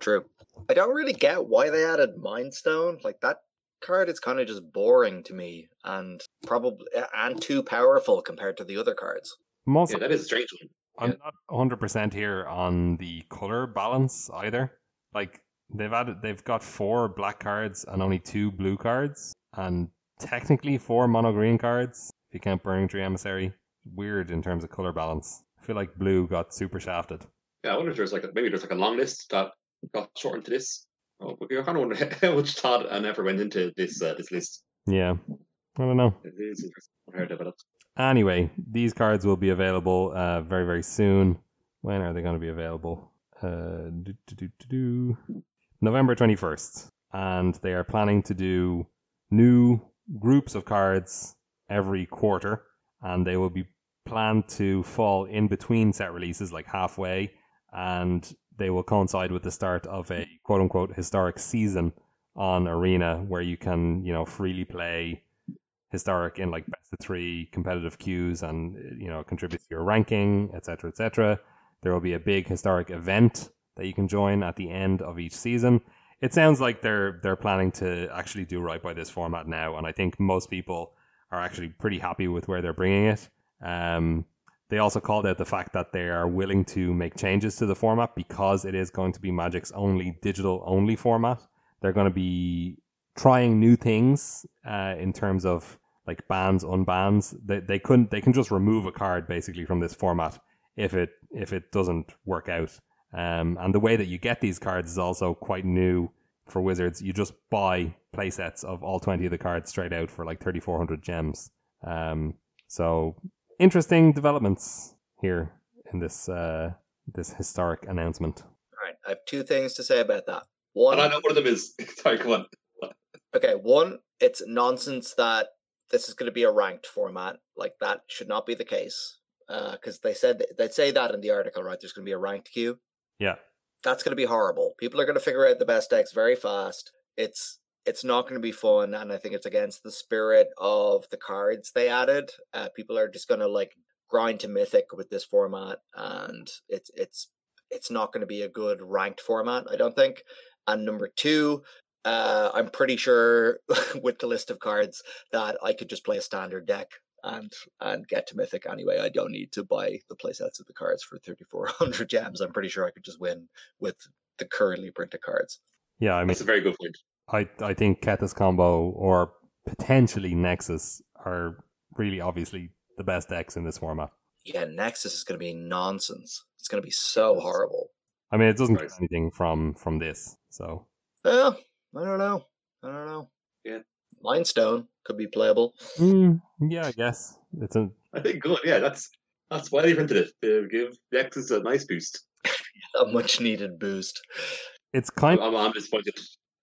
True. I don't really get why they added Mind Stone. Like that card is kind of just boring to me and probably and too powerful compared to the other cards. I'm also Yeah, that is a strange one. I'm not 100% here on the color balance either. Like they've added they've got four black cards and only two blue cards and technically four mono green cards if you count Burning Tree Emissary. Weird in terms of color balance. I feel like blue got super shafted. Yeah, I wonder if there's like a, maybe there's like a long list that got shortened to this. Oh, but I kind of wonder how much thought and effort went into this uh, this list. Yeah. I don't know. It is interesting how it developed. Anyway, these cards will be available uh, very, very soon. When are they going to be available? Uh, do, do, do, do, do. November 21st. And they are planning to do new groups of cards every quarter. And they will be planned to fall in between set releases, like halfway. And they will coincide with the start of a quote unquote historic season on Arena where you can, you know, freely play historic in like best of three competitive queues and you know contribute to your ranking, etc., etc. There will be a big historic event that you can join at the end of each season. It sounds like they're they're planning to actually do right by this format now, and I think most people are actually pretty happy with where they're bringing it. Um, they also called out the fact that they are willing to make changes to the format because it is going to be Magic's only digital only format. They're going to be trying new things uh, in terms of like bans, unbans. They they couldn't they can just remove a card basically from this format if it if it doesn't work out. Um, and the way that you get these cards is also quite new for Wizards. You just buy playsets of all twenty of the cards straight out for like thirty four hundred gems. Um, so interesting developments here in this uh, this historic announcement. All right, I have two things to say about that. One, And I know one of them is sorry, come on. Okay, one, it's nonsense that this is going to be a ranked format. Like that should not be the case. Because they said they'd say that in the article, right? There's going to be a ranked queue. Yeah. That's going to be horrible. People are going to figure out the best decks very fast. It's it's not going to be fun, and I think it's against the spirit of the cards they added. Uh, people are just going to like grind to mythic with this format, and it's it's it's not going to be a good ranked format. I don't think. And number two, uh, I'm pretty sure with the list of cards that I could just play a standard deck and and get to Mythic anyway. I don't need to buy the playsets of the cards for 3,400 gems. I'm pretty sure I could just win with the currently printed cards. Yeah, I mean, That's a very good point. I I think Kethis combo or potentially Nexus are really obviously the best decks in this format. Yeah, Nexus is going to be nonsense. It's going to be so horrible. I mean, it doesn't get anything from from this, so Well, I don't know. I don't know. Yeah. Mind Stone could be playable. Mm, yeah, I guess it's a I think good. Yeah, that's that's why they printed it to give Nexus a nice boost. A much needed boost. it's kind I'm, I'm disappointed.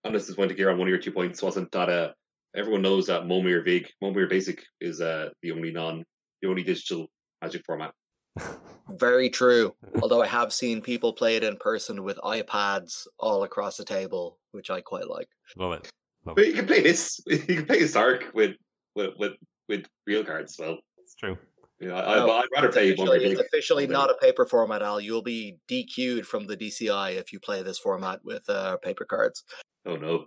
I'm just to here on one of your two points wasn't that uh everyone knows that Momir Vig, Momir Basic is uh the only non the only digital magic format. Very true. Although I have seen people play it in person with iPads all across the table, which I quite like. love it. Love But it. you can play this. You can play Historic with with with, with real cards. Well, It's true. you know, I, No, I'd rather It's play officially, it's officially not a paper format, Al. You'll be DQ'd from the DCI if you play this format with uh, paper cards. Oh no.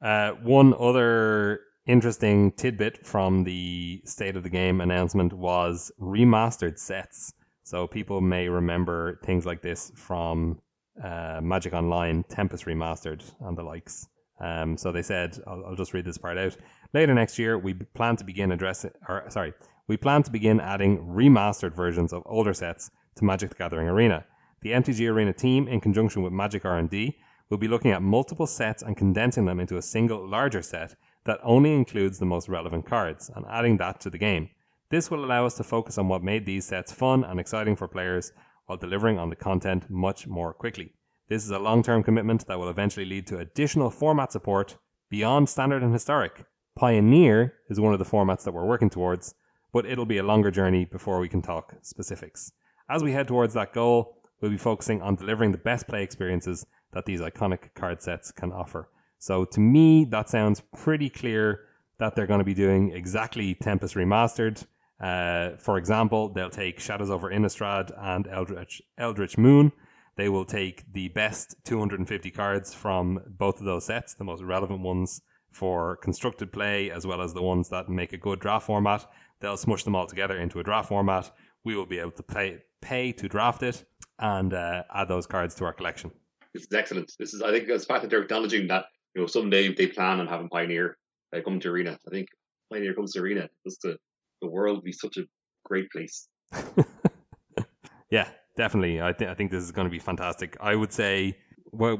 Uh, one other interesting tidbit from the state of the game announcement was remastered sets. So people may remember things like this from uh, Magic Online, Tempest Remastered, and the likes. Um, so they said, I'll, I'll just read this part out. Later next year, we plan to begin addressing, or sorry, we plan to begin adding remastered versions of older sets to Magic the Gathering Arena. The MTG Arena team, in conjunction with Magic R&D, will be looking at multiple sets and condensing them into a single larger set that only includes the most relevant cards and adding that to the game. This will allow us to focus on what made these sets fun and exciting for players while delivering on the content much more quickly. This is a long term commitment that will eventually lead to additional format support beyond standard and historic. Pioneer is one of the formats that we're working towards, but it'll be a longer journey before we can talk specifics. As we head towards that goal, we'll be focusing on delivering the best play experiences that these iconic card sets can offer. So to me, that sounds pretty clear that they're going to be doing exactly Tempest Remastered. Uh, for example, they'll take Shadows over Innistrad and Eldritch, Eldritch Moon. They will take the best 250 cards from both of those sets, the most relevant ones for constructed play, as well as the ones that make a good draft format. They'll smush them all together into a draft format. We will be able to pay, pay to draft it and uh, add those cards to our collection. This is excellent. This is I think it's the fact that they're acknowledging that you know someday they plan on having Pioneer uh, come to Arena. I think Pioneer comes to Arena, just the the world be such a great place. yeah, definitely. I think I think this is going to be fantastic. I would say, well,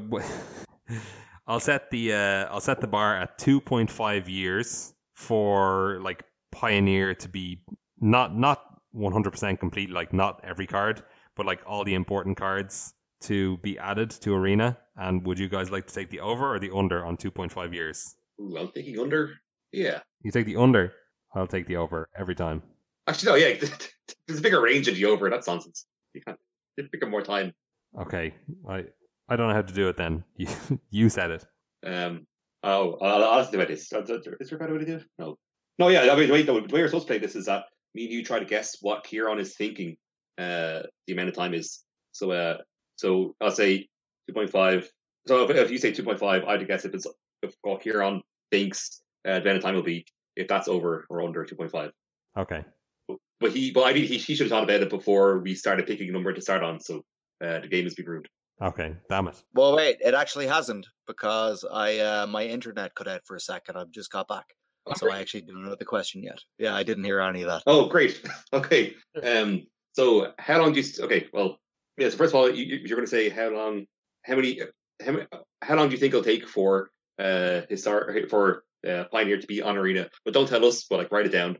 I'll set the uh, I'll set the bar at two point five years for like Pioneer to be not not one hundred percent complete, like not every card, but like all the important cards to be added to Arena. And would you guys like to take the over or the under on two point five years? Ooh, I'm thinking under. Yeah, You take the under. I'll take the over every time. actually, no. Yeah, there's a bigger range of the over. That's nonsense. You can't. It's bigger more time. Okay, I I don't know how to do it. Then you you said it. Um. Oh, I'll, I'll ask you about this. Is there a better way to do it? No. No. Yeah. I mean, the way, the way you're supposed to play this is that me and you try to guess what Kieran is thinking. Uh, the amount of time is. So. Uh. So I'll say two point five. So if, if you say two point five, I'd guess if it's if what Kieran thinks uh, the amount of time will be if that's over or under two point five. Okay. But he, but I mean, he, he should have thought about it before we started picking a number to start on. So uh, the game has been ruined. Okay. Damn it. Well, wait, it actually hasn't because I uh, my internet cut out for a second. I've just got back, so I actually didn't know the question yet. Yeah, I didn't hear any of that. Oh, great. Okay. Um. So, how long do you? s- Okay. Well, yeah. So first of all, you, you- you're going to say how long? How many? How many? How long do you think it'll take for uh historic for uh, Pioneer to be on Arena? But don't tell us. But like, write it down.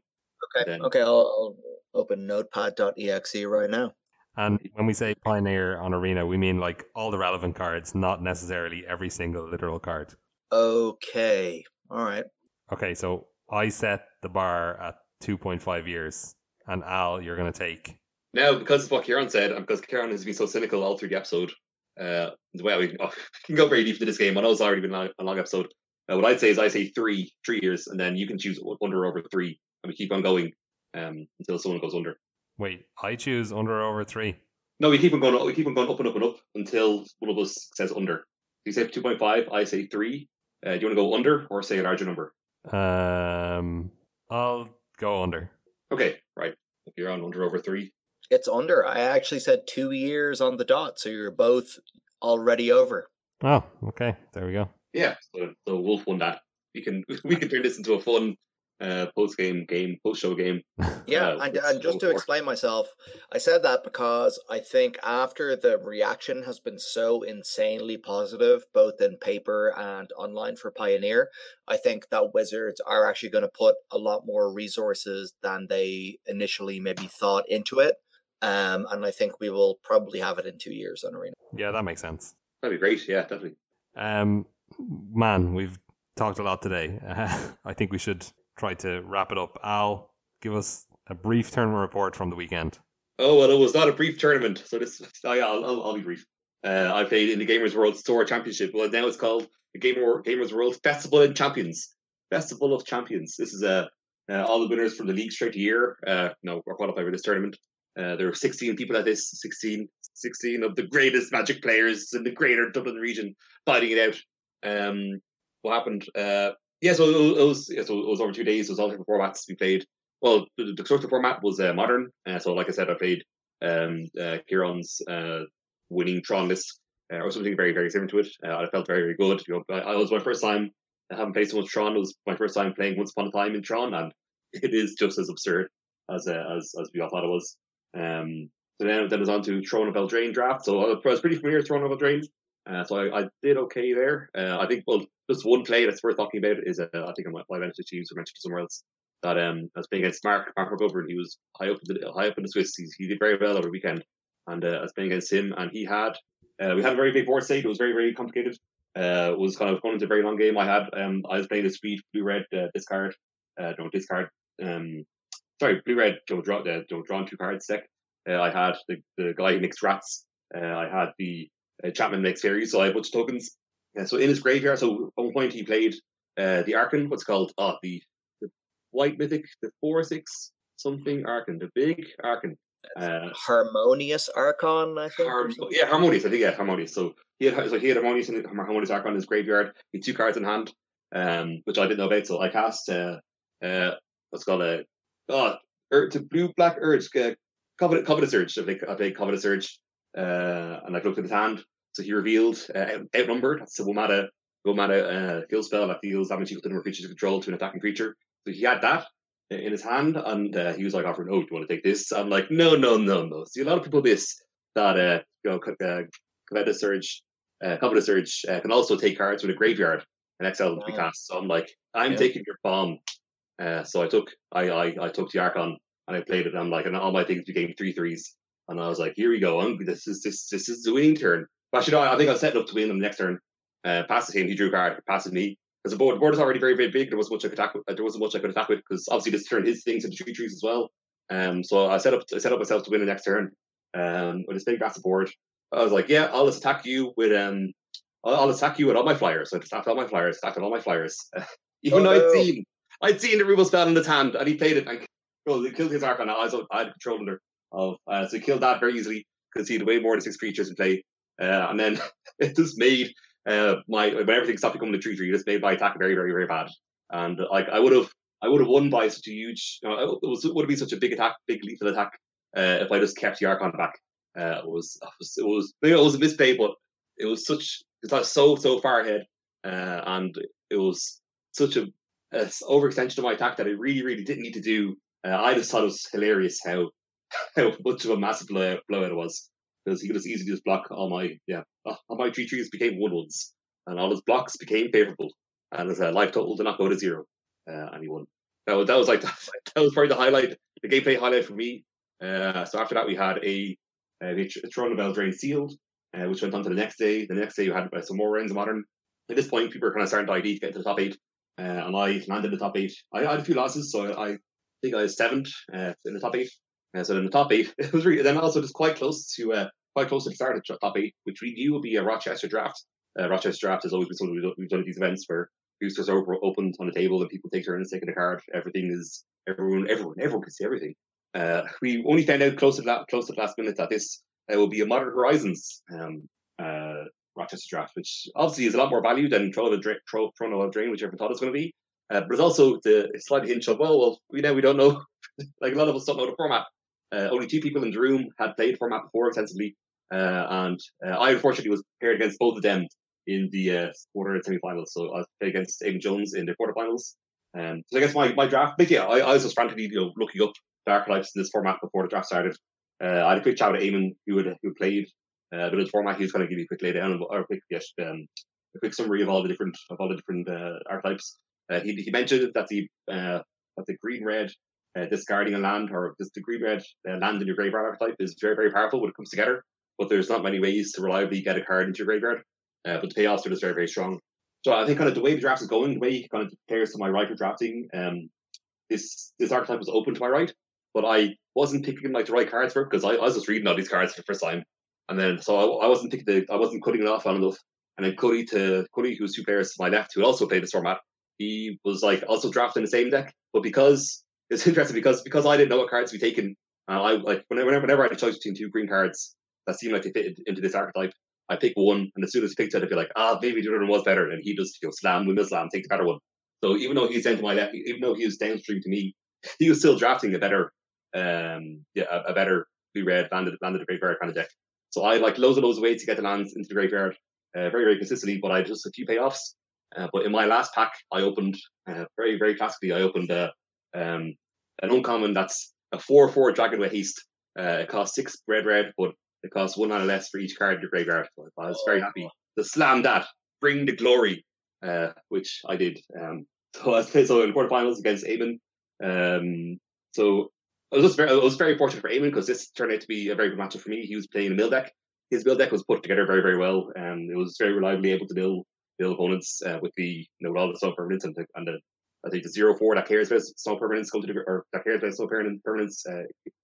Okay, Then- okay, I'll, I'll open Notepad.exe right now. And when we say pioneer on arena, we mean like all the relevant cards, not necessarily every single literal card. Okay, all right. Okay, so I set the bar at 2.5 years, and Al, you're going to take. Now, because of what Kieran said, and because Kieran has been so cynical all through the episode, uh, the way we oh, can go very deep into this game. I know it's already been a long, a long episode. Uh, what I'd say is I say three, three years, and then you can choose under or over three, and we keep on going um, until someone goes under. Wait, I choose under or over three. No, we keep on going. We keep on going up and up and up until one of us says under. You say two point five. I say three. Uh, do you want to go under or say a larger number? Um, I'll go under. Okay, right. If you're on under over three. It's under. I actually said two years on the dot, so you're both already over. Oh, okay. There we go. Yeah, so, so Wolf won that. We can we can turn this into a fun uh, post game game, post show game. Yeah, uh, and, and just to Wolf explain myself, I said that because I think after the reaction has been so insanely positive, both in paper and online for Pioneer, I think that Wizards are actually going to put a lot more resources than they initially maybe thought into it. Um, and I think we will probably have it in two years on Arena. Yeah, that makes sense. That'd be great. Yeah, definitely. Um, man, we've talked a lot today. I think we should try to wrap it up. Al, give us a brief tournament report from the weekend. Oh well, it was not a brief tournament, so this oh, yeah, I'll, I'll, I'll be brief. Uh, I played in the Gamers World Store Championship. Well, now it's called the Gamer Gamers World Festival of Champions. Festival of Champions. This is uh, uh, all the winners from the league straight year. Uh, no, were qualified for this tournament. Uh, there were 16 people at this, 16, 16 of the greatest Magic players in the greater Dublin region fighting it out. Um, what happened? Uh, yeah, so it was, yeah, so it was over two days. It was all different formats we played. Well, the, the format was uh, modern. Uh, so, like I said, I played um, uh, Kieran's uh, winning Tron list, uh, or something very, very similar to it. Uh, I felt very, very good. You know, I, I was my first time I haven't played so much Tron. It was my first time playing Once Upon a Time in Tron, and it is just as absurd as uh, as as we all thought it was. Um, so then, then was on to Throne of Eldraine draft. So I was pretty familiar with Throne of Eldraine. Uh, so I, I did okay there. Uh, I think well, just one play that's worth talking about is uh, I think I might have mentioned to you or mentioned somewhere else that um I was playing against Mark Mark McGovern. He was high up in the high up in the Swiss. He's, he did very well over the weekend, and uh, I was playing against him, and he had uh, we had a very big board state. It was very very complicated. Uh, was kind of going into a very long game. I had um I was playing the speed blue red uh, discard, uh, no discard. Um, sorry, blue red don't draw uh, don't draw two cards deck. Uh, I had the, the guy who makes rats. Uh, I had the uh, Chapman makes fairies, so I had a bunch of tokens. Uh, so in his graveyard, so at one point he played uh, the Archon, what's called oh the, the white mythic, the four six something Archon, the big Archon. Uh, Harmonious Archon, I think. something. yeah, harmonious. I think yeah, harmonious. So he had so he had harmonious in harmonious arc in his graveyard. He had two cards in hand, um, which I didn't know about. So I cast uh, uh, what's called a oh, ur- to blue black urge, uh, covenant Covetous Urge. I played, I played Covetous Urge, uh, and I looked at his hand. So he revealed uh, out- outnumbered. That's a one mana uh, kill spell that deals damage equal to the number of creatures control to an attacking creature. So he had that in his hand, and uh, he was like offering, "Oh, do you want to take this?" I'm like, "No, no, no, no." See, a lot of people miss that. Uh, you know, uh, Covetous Urge, uh, Covetous Urge uh, can also take cards from the graveyard and exile them to be Wow. cast. So I'm like, I'm Yeah. taking your bomb. Uh, so I took, I, I, I took the Archon and I played it. And I'm like, and all my things became three threes, and I was like, here we go. I'm, this is this this is the winning turn. But actually, no, I think I setting up to win the next turn. Uh, passes him, he drew a card, passes me. Because the board, the board is already very, very big. There wasn't much I could attack. With, there wasn't much I could attack with because obviously this turned his things into tree trees as well. Um, so I set up, I set up myself to win the next turn. Um, with this big massive board, I was like, yeah, I'll just attack you with um, I'll, I'll attack you with all my flyers. So I just attacked all my flyers, attacked all my flyers. Even Oh, though I'd no. seen, I'd seen the removal spell in his hand, and he played it and well, he killed his Archon. I, I had control under of, uh, so he killed that very easily because he had way more than six creatures in play. Uh, and then it just made uh, my when everything stopped becoming a tree tree, it just made my attack very, very, very bad. And like I would have, I would have won by such a huge. You know, it was it would have been such a big attack, big lethal attack uh, if I just kept the Archon back. Uh, it was, it was, it was, it was a misplay, but it was such, it was so, so far ahead, uh, and it was such a, a s- overextension of my attack that I really, really didn't need to do. Uh, I just thought it was hilarious how how much of a massive blowout, blowout it was because he could just easily just block all my yeah all my tree trees became one ones and all his blocks became favorable and his uh, life total did not go to zero uh, and he won. That was, that was like that was probably the highlight, the gameplay highlight for me. Uh, so after that we had a, uh, the Tr- Throne of Eldraine sealed, uh, which went on to the next day. The next day you had uh, some more rounds of modern. At this point, people were kind of starting to ID to get into the top eight, uh, and I landed in the top eight. I had a few losses, so I, I think I was seventh uh, in the top eight. Uh, so in the top eight, it was really then also just quite close to uh, quite close to the start of the top eight, which we knew would be a Rochester draft. Uh, Rochester draft has always been something we've done, we've done at these events where boosters are opened on the table and people take turns taking a card. Everything is everyone, everyone, everyone can see everything. Uh, we only found out close to that, close to the last minute that this uh, will be a Modern Horizons um, Rochester draft, which obviously is a lot more value than Throne of Dra- Tro- Throne of Eldraine, which everyone thought it was going to be. Uh, but it's also the slight hint of, well, well, we know we don't know. like a lot of us don't know the format. Uh, only two people in the room had played format before extensively, uh, and uh, I unfortunately was paired against both of them in the uh, quarter and semi-finals. So I played against Eamon Jones in the quarterfinals. Um, so I guess my, my draft, but yeah, I, I was just frantically you know, looking up the archetypes in this format before the draft started. Uh, I had a quick chat with Eamon, who had who played uh, but in the format. He was going to give you a quick laydown or a quick um, a quick summary of all the different of all the different uh, archetypes. Uh, he, he mentioned that the uh, that the green red uh, discarding a land or just the green red uh, land in your graveyard archetype is very very powerful when it comes together. But there's not many ways to reliably get a card into your graveyard. Uh, but the payoffs are just very very strong. So I think kind of the way the draft is going, the way kind of compares to my right for drafting, um, this this archetype was open to my right, but I wasn't picking like the right cards for it because I, I was just reading all these cards for the first time, and then so I, I wasn't picking the I wasn't cutting it off on enough. And then Cuddy to Cuddy, who's two players to my left, who also played this format, he was like also drafting the same deck, but because it's interesting because because I didn't know what cards to be taken, I like whenever whenever I had a choice between two green cards that seemed like they fit into this archetype, I pick one, and as soon as he picked it, I'd be like, ah, maybe the other one was better, and he just you know slam, win the slam, take the better one. So even though he's into my left, even though he was downstream to me, he was still drafting a better, um, yeah, a, a better blue red landed landed a graveyard kind of deck. So I like loads and loads of ways to get the lands into the graveyard, uh, very very consistently. But I just a few payoffs. Uh, but in my last pack, I opened uh, very very classically. I opened uh, um, an uncommon that's a four four dragon with haste. Uh, it costs six red red, but it costs one mana less for each card in your graveyard. So I was very happy to slam that, bring the glory, uh, which I did. Um, so I played so in quarterfinals against Eamon. Um, so I was very, was very fortunate for Eamon because this turned out to be a very good matchup for me. He was playing a mill deck. His mill deck was put together very, very well, and it was very reliably able to mill mill opponents uh, with the you know with all the snow permanents and the, and the I think the zero four that cares about snow permanents come to the or that cares about permanent permanents uh,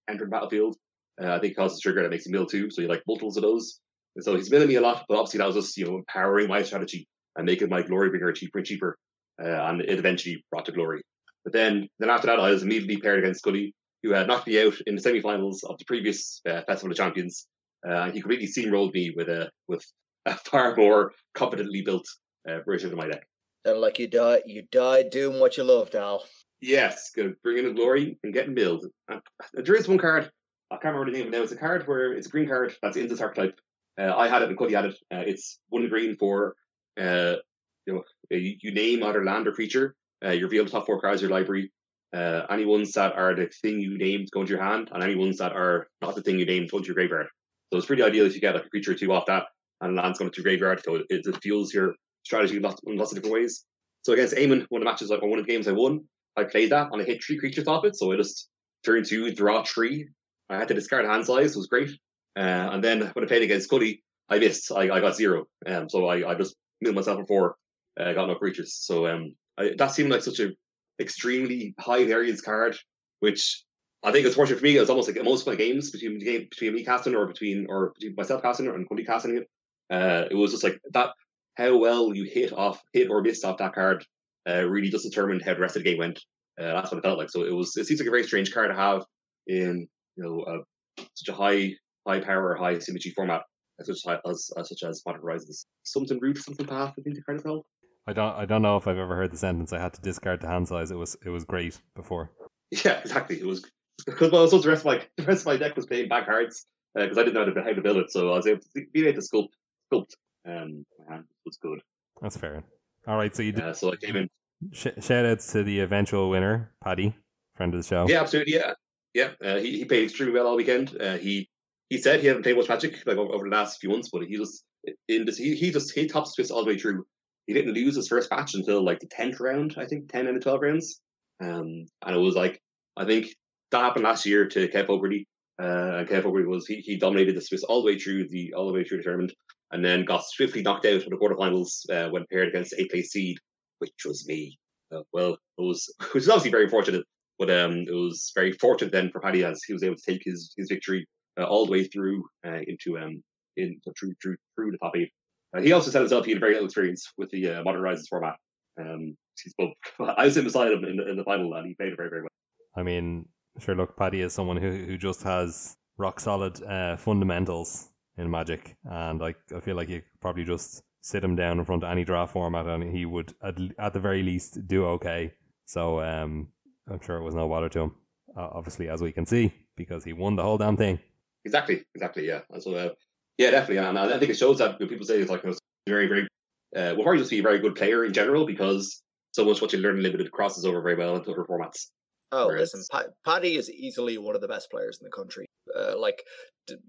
enter the battlefield. Uh, I think it causes a trigger that makes him mill too, so you like multiples of those. And so he's milling me a lot, but obviously that was just you know empowering my strategy and making my glory bringer cheaper and cheaper, uh, and it eventually brought to glory. But then, then after that, I was immediately paired against Scully, who had knocked me out in the semi-finals of the previous uh, Festival of Champions. Uh, he completely steamrolled me with a with a far more competently built uh, version of my deck. And like you died, you died doing what you love, Dal. Yes, going to bring in the glory and getting build. Uh, there is one card I can't remember the name of it now. It's a card where it's a green card that's in this archetype. Uh, I had it and Cuddy had it. Uh, it's one green for uh, you know you, name either land or creature. Uh, you reveal the top four cards of your library. Uh, any ones that are the thing you named go into your hand, and any ones that are not the thing you named go into your graveyard. So it's pretty ideal if you get like a creature or two off that, and land's going to your graveyard. So it, it fuels your strategy in lots, in lots of different ways. So against Eamon, one of the matches, like one of the games I won, I played that and I hit three creatures off it. So I just turn two, draw three, I had to discard hand size, was great. Uh, and then when I played against Cuddy, I missed. I, I got zero. Um, so I, I just milled myself for four. Uh, got no creatures. So um, I, that seemed like such a extremely high variance card, which I think it's fortunate for me. It was almost like most of my games between between me casting or between or between myself casting and Cuddy casting it. Uh, it was just like that. How well you hit off, hit or miss off that card, uh, really just determined how the rest of the game went. Uh, that's what it felt like. So it was. It seems like a very strange card to have in you know such a high high power, high symmetry format such as, as such as Modern Horizons. Something root, something path. I think the card is called. I don't I don't know if I've ever heard the sentence. I had to discard the hand size. It was it was great before. Yeah, exactly. It was because well, so the rest of my the rest of my deck was playing back cards because uh, I didn't know how to build it, so I was able to be able to sculpt sculpt. Um, and it was good. That's fair. All right, so you did. Uh, so I came in. Sh- shout outs to the eventual winner, Paddy, friend of the show. Yeah, absolutely. Yeah, yeah, uh, he, he played extremely well all weekend. Uh, he he said he hadn't played much Magic like over, over the last few months, but he just in this he, he just he top Swiss all the way through. He didn't lose his first match until like the tenth round, I think, ten and the twelve rounds. Um, and it was like I think that happened last year to Kev Fogarty. Uh, and Kev Fogarty was he, he dominated the Swiss all the way through the all the way through the tournament, and then got swiftly knocked out in the quarterfinals uh, when paired against a place seed, which was me. Uh, well, it was which is obviously very fortunate but um, it was very fortunate then for Paddy as he was able to take his his victory uh, all the way through uh, into um in through through through the top eight. Uh, he also said himself he had very little experience with the uh, Modern Horizons format. Um, I was sitting beside him in the, in the final, and he played it very very well. I mean, sure. Look, Paddy is someone who who just has rock solid uh, fundamentals in Magic, and like I feel like you probably just sit him down in front of any draft format, and he would at, at the very least do okay. So um, I'm sure it was no bother to him. Uh, obviously, as we can see, because he won the whole damn thing. Exactly, exactly, yeah. And so, uh, yeah, definitely, and I think it shows that when people say it's like a very, very, uh, well, Hardy just be a very good player in general because so much what you learn in limited crosses over very well into other formats. Oh, Whereas... listen, pa- Paddy is easily one of the best players in the country. Uh, like,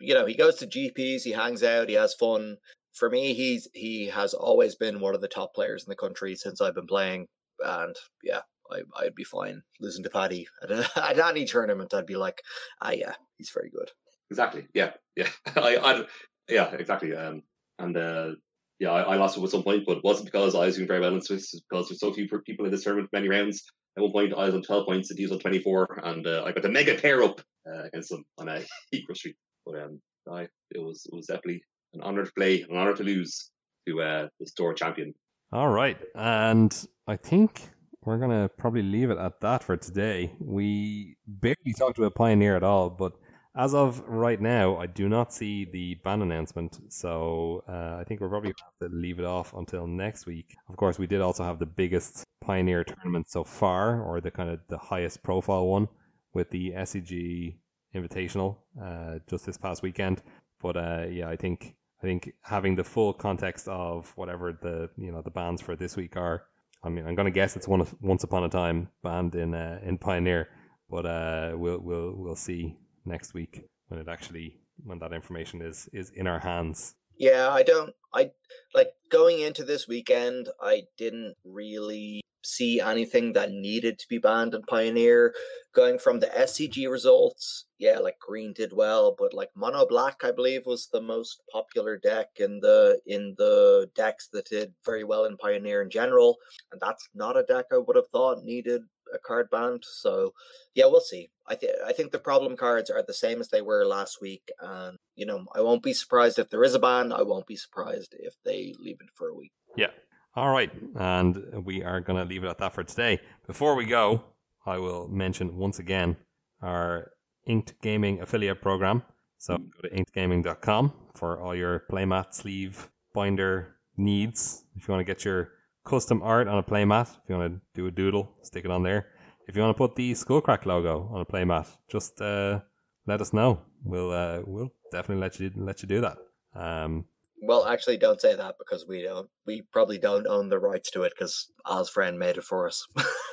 you know, he goes to GPs, he hangs out, he has fun. For me, he's he has always been one of the top players in the country since I've been playing, and yeah, I, I'd be fine losing to Paddy at, a, at any tournament. I'd be like, ah, yeah, he's very good. Exactly. Yeah. Yeah. I, I, yeah, exactly. Um, and uh, yeah, I, I, lost it at some point, but it wasn't because I was doing very well in Swiss. Because there's so few people in this tournament, many rounds. At one point, I was on 12 points, and he was on 24, and uh, I got the mega pair up uh, against him on a equal streak. But um, I, it was it was definitely an honour to play, an honour to lose to uh, the store champion. All right, and I think we're gonna probably leave it at that for today. We barely talked about Pioneer at all, but as of right now, I do not see the ban announcement, so uh, I think we're probably have to leave it off until next week. Of course, we did also have the biggest Pioneer tournament so far, or the kind of the highest profile one, with the SCG Invitational uh, just this past weekend. But uh, yeah, I think I think having the full context of whatever the you know the bans for this week are. I mean, I'm going to guess it's one once upon a time banned in uh, in Pioneer, but uh, we'll we'll we'll see next week when it actually when that information is is in our hands. Yeah, I don't I like going into this weekend I didn't really see anything that needed to be banned in Pioneer. Going from the SCG results, yeah, like green did well, but like mono black, I believe, was the most popular deck in the in the decks that did very well in Pioneer in general, and that's not a deck I would have thought needed a card banned. So yeah, we'll see. I think I think the problem cards are the same as they were last week, and you know I won't be surprised if there is a ban. I won't be surprised if they leave it for a week. Yeah. All right, and we are going to leave it at that for today. Before we go, I will mention once again our Inked Gaming affiliate program. So mm-hmm. go to inkedgaming.com for all your playmat sleeve binder needs. If you want to get your custom art on a playmat. If you want to do a doodle, stick it on there. If you want to put the Skull Craic logo on a playmat, just uh, let us know. We'll uh, we'll definitely let you let you do that. Um, well, actually, don't say that because we don't. We probably don't own the rights to it because Al's friend made it for us.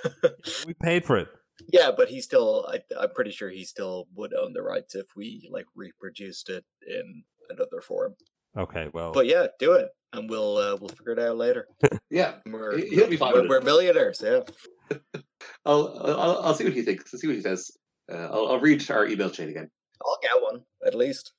we paid for it. Yeah, but he still. I, I'm pretty sure he still would own the rights if we like reproduced it in another form. Okay, well, but yeah, do it, and we'll uh, we'll figure it out later. yeah, we're, he'll be fine. We're, we're millionaires. Yeah. I'll, I'll I'll see what he thinks. I'll see what he says. Uh, I'll, I'll read our email chain again. I'll get one at least.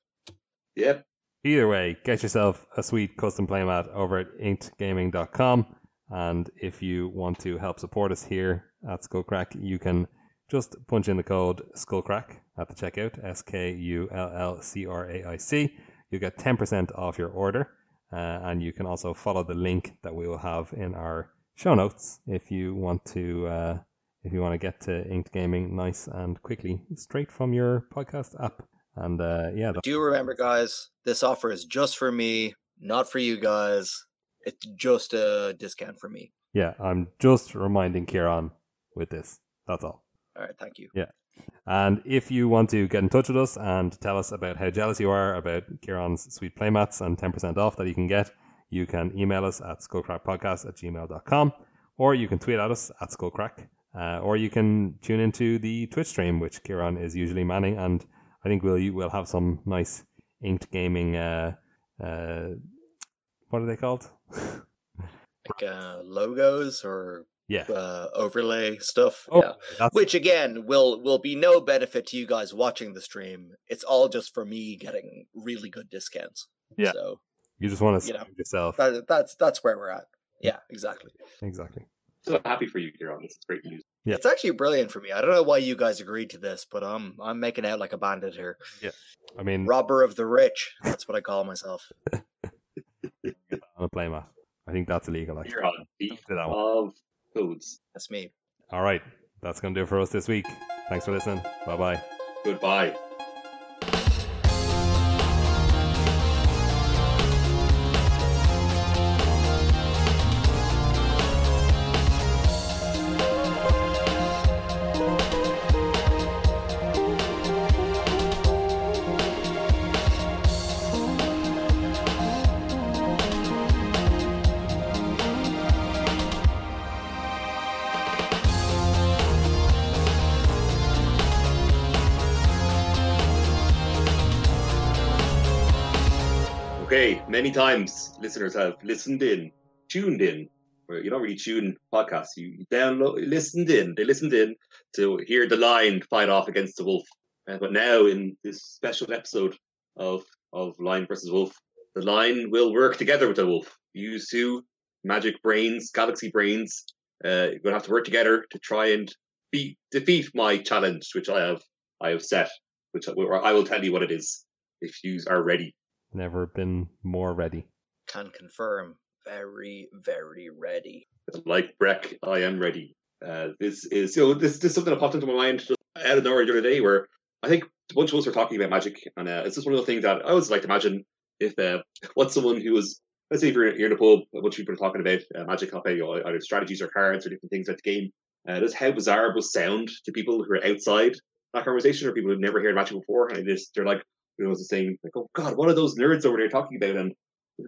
Yep. Either way, get yourself a sweet custom playmat over at inkedgaming.com. And if you want to help support us here at Skull Craic, you can just punch in the code Skullcraic at the checkout, S K U L L C R A I C you get 10% off your order. Uh, and you can also follow the link that we will have in our show notes if you want to uh, if you want to get to Inked Gaming nice and quickly straight from your podcast app. And uh, yeah, do remember, guys, this offer is just for me, not for you guys. It's just a discount for me. Yeah, I'm just reminding Kieran with this. That's all. All right, thank you. Yeah. And if you want to get in touch with us and tell us about how jealous you are about Kieran's sweet playmats and 10% off that you can get, you can email us at skullcraicpodcast at gmail.com or you can tweet at us at skullcraic uh, or you can tune into the Twitch stream, which Kieran is usually manning. And I think we'll, we'll have some nice inked gaming, uh, uh, what are they called? like uh, logos or yeah. uh, overlay stuff oh, yeah. which again will will be no benefit to you guys watching the stream. It's all just for me getting really good discounts. Yeah. So you just want to you know, yourself. that, that's that's where we're at. Yeah exactly. Exactly. So happy for you Kieran. this is great news. Yeah. It's actually brilliant for me. I don't know why you guys agreed to this but i'm i'm making out like a bandit here. Yeah. I mean robber of the rich. That's what i call myself. I'm a playmat I think that's illegal. Actually. You're on beat of foods. That's me. All right. That's going to do it for us this week. Thanks for listening. Bye bye. Goodbye. Many times listeners have listened in, tuned in. You don't really tune podcasts. You download, listened in. They listened in to hear the lion fight off against the wolf. Uh, but now, in this special episode of of Lion versus Wolf, the lion will work together with the wolf. You two magic brains, galaxy brains. Uh, you're gonna have to work together to try and beat, defeat my challenge, which I have I have set. Which I will tell you what it is if you are ready. Never been more ready. Can confirm. Very, very ready. Like Breck, I am ready. Uh, this is you know this, this is something that popped into my mind just out of nowhere the other day where I think a bunch of us were talking about magic, and uh, it's just one of the things that I always like to imagine if uh, what's someone who was let's say if you're, you're in a pub, a bunch of people are talking about uh, magic, you know, either strategies or cards or different things about the game. Uh, just how bizarre it will sound to people who are outside that conversation or people who've never heard magic before, and they just they're like, you was saying like, oh god, what are those nerds over there talking about, and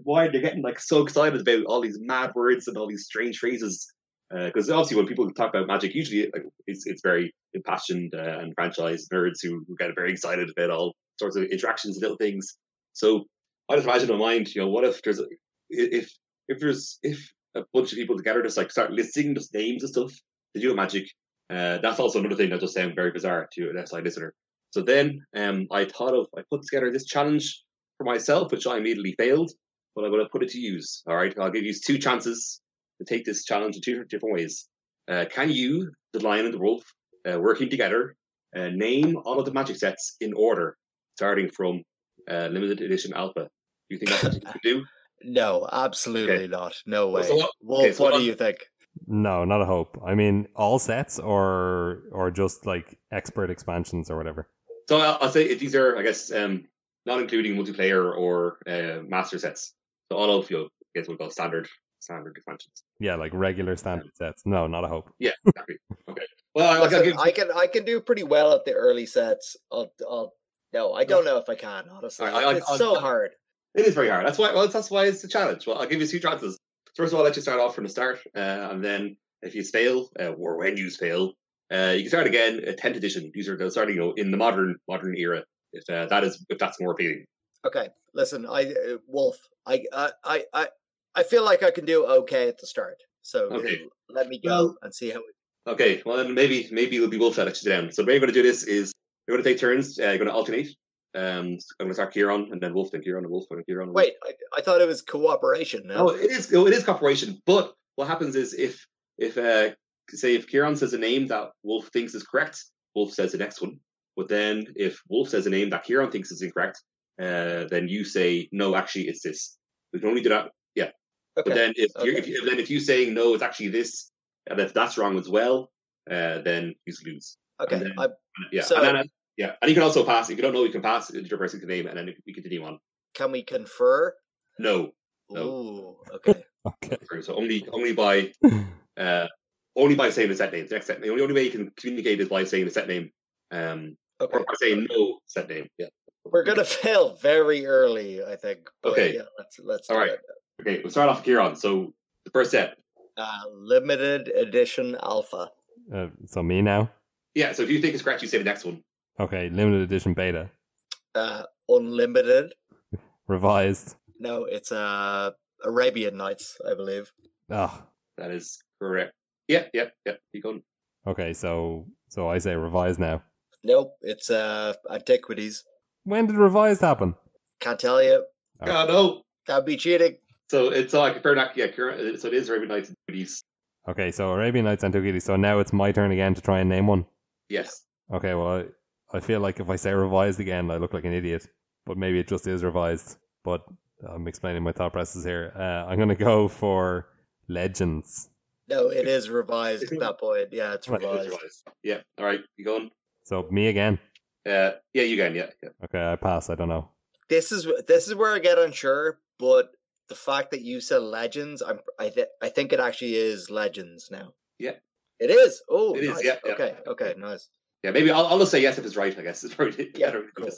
why are they're getting like so excited about all these mad words and all these strange phrases. Because uh, obviously, when people talk about magic, usually like, it's it's very impassioned uh, and franchise nerds who, who get very excited about all sorts of interactions and little things. So I just imagine in my mind, you know, what if there's a, if if there's if a bunch of people together just like start listing just names and stuff to do magic, uh, that's also another thing that just sound very bizarre to an SI listener. So then um, I thought of I put together this challenge for myself, which I immediately failed, but I'm going to put it to use. All right, I'll give you two chances to take this challenge in two different ways. Uh, can you, the lion and the wolf, uh, working together, uh, name all of the magic sets in order, starting from uh, limited edition alpha? Do you think that's what you can do? No, absolutely Okay. not. No way. So Wolf, okay, so what what- do you think? No, not a hope. I mean, all sets or or just like expert expansions or whatever. So I'll, I'll say these are, I guess, um, not including multiplayer or uh, master sets. So all of you, know, I guess we'll call standard standard expansions. Yeah, like regular standard sets. No, not a hope. Yeah, exactly. okay. Well, I, I'll Listen, give I can I can do pretty well at the early sets. I'll, I'll, no, I don't know if I can. Honestly, Alright, I- I- it's I'll- so I'll- hard. It is very hard. That's why. Well, that's why it's a challenge. Well, I'll give you two chances. First of all, I'll let you start off from the start, uh, and then if you fail, uh, or when you fail, uh, you can start again at tenth edition. These are the starting, you know, in the modern modern era. If uh, that is, if that's more appealing. Okay, listen, I uh, Wolf, I, I I I I feel like I can do okay at the start. So Okay. let me go Well- and see how. We, Okay. Well, then maybe maybe it'll be Wolf that you down. So the way we're going to do this is we're going to take turns. Uh, you're going to alternate. Um, I'm going to start Kieran, and then Wolf, then Kieran, and Wolf, and Kieran. and Wolf. wait, I, I thought it was cooperation. No, No, it is. It is cooperation. But what happens is if if uh, say if Kieran says a name that Wolf thinks is correct, Wolf says the next one. But then if Wolf says a name that Kieran thinks is incorrect, uh, then you say no. Actually, it's this. We can only do that. Yeah. Okay. But then if, you're, if then if you saying no, it's actually this, and if that's wrong as well, uh, then you lose. okay, then- I, Yeah. So- and then, uh, yeah, and you can also pass. If you don't know, you can pass the other person can name, and then we continue on. can we confer? No. No. Ooh, okay. Okay. So only only by uh, only by saying the set name. The next set name. The only, only way you can communicate is by saying the set name. Um, Okay, or by saying no set name. Yeah. we're gonna fail very early, I think. But Okay. yeah, let's let's All do right. it. Okay, we'll start off with Kieran. So the first set. Uh, limited edition alpha. Uh, so me now. Yeah. So if you think it's correct, you say the next one. Okay, limited edition beta, Uh, unlimited. revised. No, it's uh Arabian Nights, I believe. Ah, That is correct. Yeah. Yeah. Yeah. Keep going. okay. So so I say revised now. Nope, it's uh antiquities. When did revised happen? Can't tell you. Okay. Oh no. That'd be cheating. So it's uh, like fair enough. Yeah. Kieran, so it is Arabian Nights and Beauties. Okay, so Arabian Nights Antiquities. So now it's my turn again to try and name one. Yes. Okay, well, I, I feel like if I say revised again, I look like an idiot. But maybe it just is revised. But I'm explaining my thought process here. Uh, I'm going to go for Legends. No, it is revised at that point. Yeah, it's Right, It is revised. revised. Yeah. All right. You going? So me again. Uh, yeah. You can. Yeah. Yeah. Okay, I pass. I don't know. This is this is where I get unsure, but the fact that you said legends, I'm I th- I think it actually is legends now. Yeah. It is. Oh, It is, nice. yeah, yeah. Okay, okay, nice. Yeah. Maybe I'll, I'll just say yes if it's right. I guess it's probably Yeah, better. cool.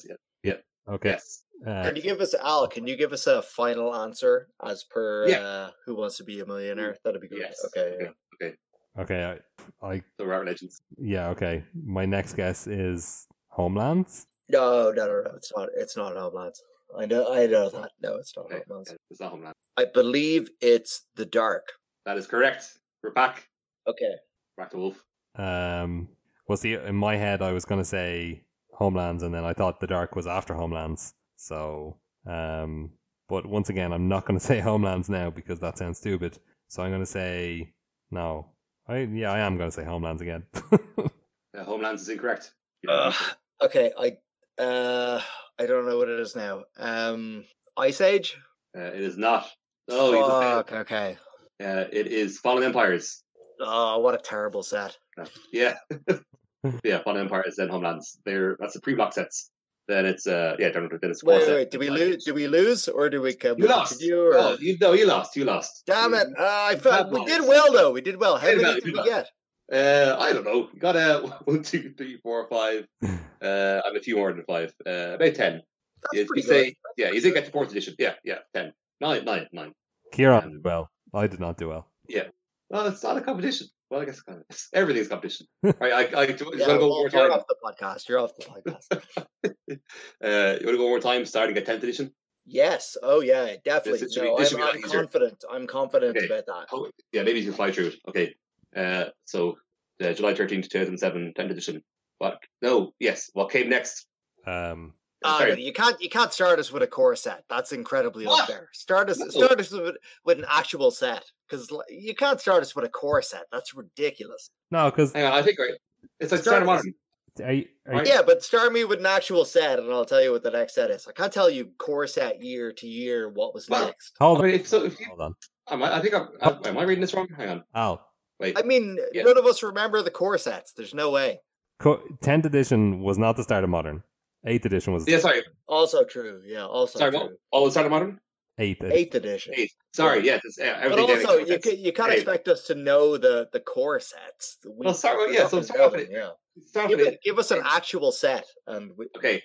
Yeah. Okay. Yes. Uh, Can you give us Al? Can you give us a final answer as per Yeah. uh, Who Wants to Be a Millionaire? That'd be good. Yes. Okay. Okay. Yeah. okay, I, I, So we're at legends. yeah, okay. My next guess is Homelands. No, no, no, no. It's not. It's not Homelands. I know. I know that. No, it's not Okay, Homelands. It's not Homeland. I believe it's the Dark. That is correct. We're back. Okay. Back to Wolf. Um, well, see, in my head, I was going to say Homelands, and then I thought The Dark was after Homelands. So, um, but once again, I'm not going to say Homelands now because that sounds stupid. So I'm going to say no. I yeah, I am going to say Homelands again. Uh, Homelands is incorrect. You don't Ugh. need to. Okay. I uh I don't know what it is now. Um, Ice Age. Uh, it is not. No, you just failed. Fuck. Okay. Uh, it is Fallen Empires. Oh, what a terrible set. Yeah. yeah, Fallen Empires, then Homelands. They're that's the pre-block sets. Then it's uh yeah, then it's Wait, four wait, set. wait. Did we lose? do we lose, or do we come? You lost. Continue, or... Oh, you no, you lost. You lost. Damn it! Uh, I felt we did well though. We did well. How Did many did did we well. get? Uh, I don't know. You got a one, two, three, four, five, uh, I'm a few more than five. Uh, about ten. That's You, you say, good. yeah, you did get the fourth edition. Yeah, yeah, ten, nine, nine, nine. Kieran Um, did well. I did not do well. Yeah well, it's not a competition. Well, I guess kind of, everything's competition. right, I, I, do, you Yeah, want to go well, one more you're time? off the podcast. You're off the podcast. Uh, you want to go one more time, starting at tenth edition? yes. Oh yeah. Definitely. This should be- No, this I'm, be a lot I'm confident. I'm confident Okay. about that. Oh, yeah, maybe you can fly through it. Okay. Uh, so uh, July thirteenth, two thousand seven, 10th edition. What? No, yes. What came next? Um, Sorry. Uh, no, you can't. You can't start us with a core set. That's incredibly What? unfair. Start us. No. Start us with, with an actual set because you can't start us with a core set. That's ridiculous. no, because I think right. It's like Start Starter Modern. are, you- are you- Yeah, but start me with an actual set, and I'll tell you what the next set is. I can't tell you core set year to year what was Well, next. hold I on, mean, if, so if you, hold on, am I, I think I'm, am, am I reading this wrong? Hang on. Oh, Wait. I mean, Yeah. none of us remember the core sets. There's no way. Co- Tenth edition was not the start of modern. Eighth edition was Yeah, sorry. Also true. Yeah. Also Sorry, true. Oh, what? Oh, it's Starter Modern? eighth. Eighth edition. Eight. Sorry, yeah. This, yeah But also, you that's- ca- you can't Hey. expect us to know the the core sets. We, Well, start with- yeah, so gonna start with them, yeah. start Give, with it, give us an actual set, and we, Okay.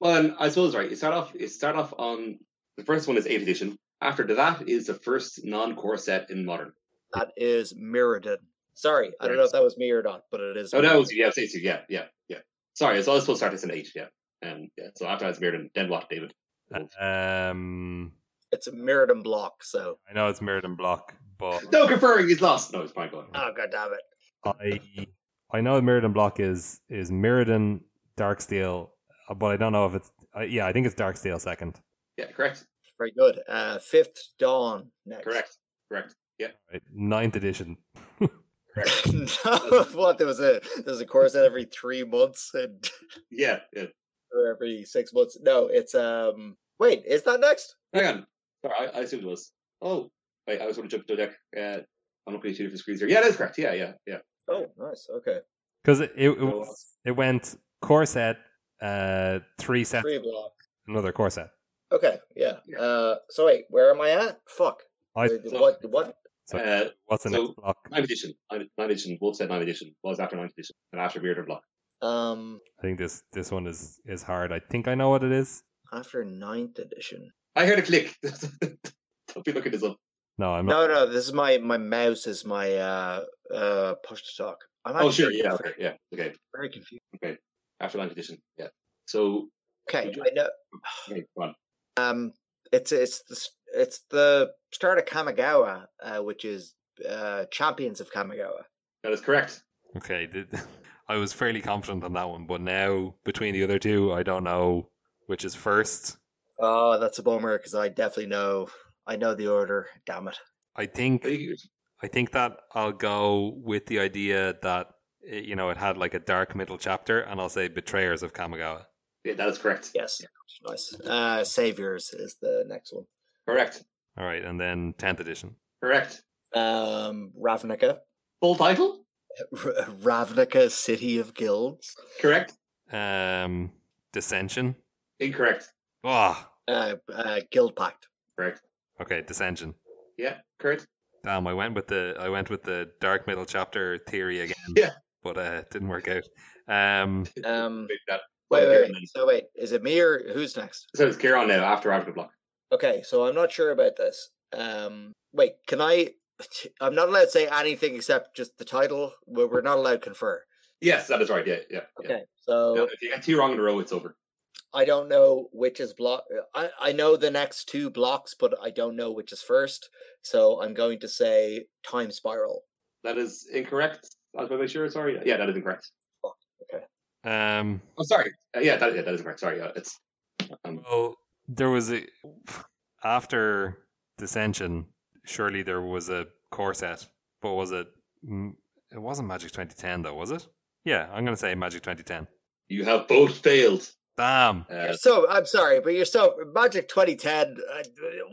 Well, and I suppose right. You start off. You start off on the first one is eighth edition. After that is the first non-core set in modern. that is Mirrodin. Sorry, I don't know if that was me or not, but it is. Oh, that was yeah, it's eight, yeah, yeah, yeah. Sorry, so I was supposed to start this in eight. Yeah, um, yeah. So after that's Mirrodin, then what, David? Um, It's a Mirrodin block. So, I know it's Mirrodin block, but No conferring. He's lost. No, it's fine. Go on. oh god damn it! I I know Mirrodin block is is Mirrodin Darksteel, uh, but I don't know if it's uh, yeah. I think it's Darksteel second. Yeah, correct, Very good. Uh, Fifth Dawn next. correct, correct. Yeah, Right? Ninth edition. correct. no, what there was a there's a core set every three months and yeah, yeah. or every six months. No, it's um. Wait, is that next? Hang on. Sorry, I, I assumed it was. Oh, wait. I was going to jump to the deck. Uh, I'm looking at two different screens here. Yeah, that is correct. Yeah, yeah, yeah. Oh, nice. Okay, Because it, it, it, was, it went core set, uh, three sets, three block. another core set. Okay, yeah. Yeah. Uh, so wait, where am I at? Fuck. I, Wait, so- what? What? So Uh, what's the so- next block? ninth edition. Ninth ninth edition. Wolf said ninth edition. Was after ninth edition and after Bearded Block. Um, I think this this one is is hard. I think I know what it is. after ninth edition. I heard a click. Don't be looking this up. No, I'm not. No, no. This is my my mouse is my uh uh push to talk. I'm Oh, sure. Yeah. Okay. Yeah. Okay. very confused. Okay, after ninth edition. Yeah. So, Okay, Would I know. okay, go on. Um, it's it's the it's the start of Kamigawa, uh, which is uh champions of Kamigawa. That is correct. Okay, th- I was fairly confident on that one, but now between the other two, I don't know which is first. Oh, that's a bummer because I definitely know. I know the order. Damn it. I think I think that I'll go with the idea that it, you know it had like a dark middle chapter, and I'll say Betrayers of Kamigawa. Yeah, that is correct. Yes, nice. Uh, Saviors is the next one. Correct. All right, and then tenth edition. Correct. Um, Ravnica, Full title. R- Ravnica, City of Guilds. Correct. Um, Dissension. Incorrect. Oh, Uh, uh, Guildpact. Correct. okay, Dissension. Yeah. Correct. Damn, I went with the I went with the dark middle chapter theory again. Yeah. but uh, it didn't work out. Um, Um, Make that. Wait, wait, wait. So wait, is it me or who's next? So it's Kieran now after Ravnica Block. Okay, so I'm not sure about this. Um, wait, can I? I'm not allowed to say anything except just the title. We're we're not allowed to confer. Yes, that is right. Yeah. Yeah. yeah. Okay, so Yeah, if you get two wrong in a row, it's over. I don't know which is block. I, I know the next two blocks, but I don't know which is first. So I'm going to say time spiral. That is incorrect. I was make sure. Sorry. Yeah, that is incorrect. Um, Oh, sorry. Uh, yeah, that, yeah, that is correct. Sorry. Uh, it's um, well, there was a after Dissension. Surely there was a core set, but was it? mm, It wasn't Magic 2010 though, was it? Yeah, I'm gonna say Magic 2010. you have both failed. Damn. Uh, So I'm sorry, but you're so Magic 2010. Uh,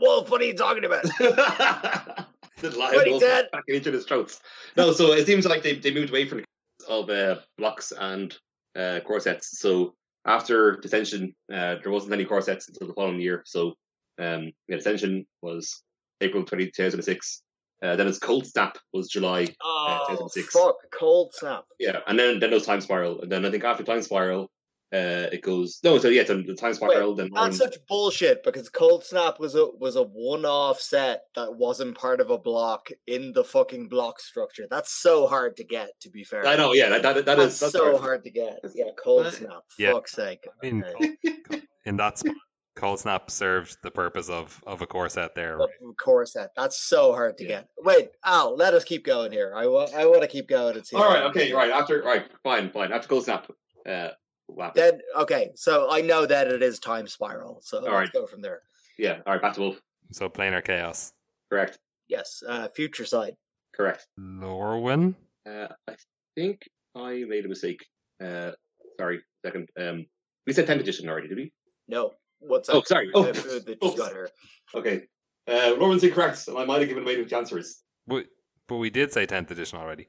Wolf, what are you talking about? the lion What he wolf did. back into his throats. No, so it seems like they, they moved away from all the of uh, blocks and uh, core sets. So after Dissension, uh, there wasn't any core sets until the following year. So um, yeah, Dissension was April 20, 2006. Uh, then its Cold Snap was July. Oh, 2006. fuck, cold snap. Yeah, and then then there was Time Spiral, and then I think after Time Spiral, uh, it goes no. So yeah, then the Time Spiral. then That's such bullshit because Cold Snap was a was a one off set that wasn't part of a block in the fucking block structure. That's so hard to get. To be fair, I know. Yeah, that that, that that's, is that's so hard. hard to get. Yeah, Cold Snap. yeah. Fuck's sake. I mean, Okay. In that spot, Cold Snap served the purpose of of a core set there. Of Right? course, that that's so hard to Yeah. get. Wait, Al, let us keep going here. I want I want to keep going and see. All how right. we Okay. do. Right. After. Right. Fine. Fine. After Cold Snap. Uh, what happened? Then okay, so I know that it is time spiral. So let's right. go from there. yeah. All right. Back to Wolf. So planar chaos. Correct. Yes, uh, Future Sight. Correct. Lorwyn. Uh, I think I made a mistake. Uh, sorry. Second. Um, we said 10th edition already, did we? No, what's up? Oh, up? sorry. Oh, The food that oh, you got here. Okay. Uh, Roman's incorrect, and I might have given away the answers. But, but we did say 10th edition already.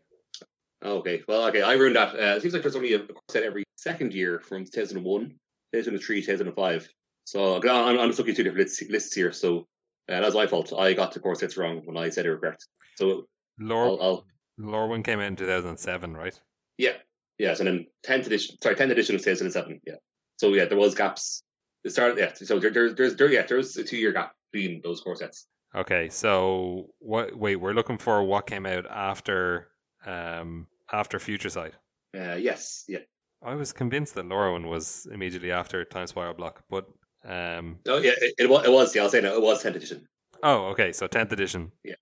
Okay, well, okay, I ruined that. Uh, it seems like there's only a set every second year from 2001, 2003, 2005. So I'm, I'm I'm just looking at two different lists, lists here. So uh, that's my fault. I got the course sets wrong when I said were correct. So Lor- Lorwyn came out in 2007, right? yeah, yeah. So then 10th edition, sorry, 10th edition of 2007. Yeah. So yeah, there was gaps. It started, yeah. So there, there, there's, there, yeah, there's a two year gap between those course sets. Okay, so what? Wait, we're looking for what came out after um after Future Sight. Uh, yes, yeah. I was convinced that Lorwyn was immediately after Time Spiral Block, but um Oh yeah, it, it was. It was. Yeah, I'll say that it was 10th edition. oh okay, so 10th edition. Yeah,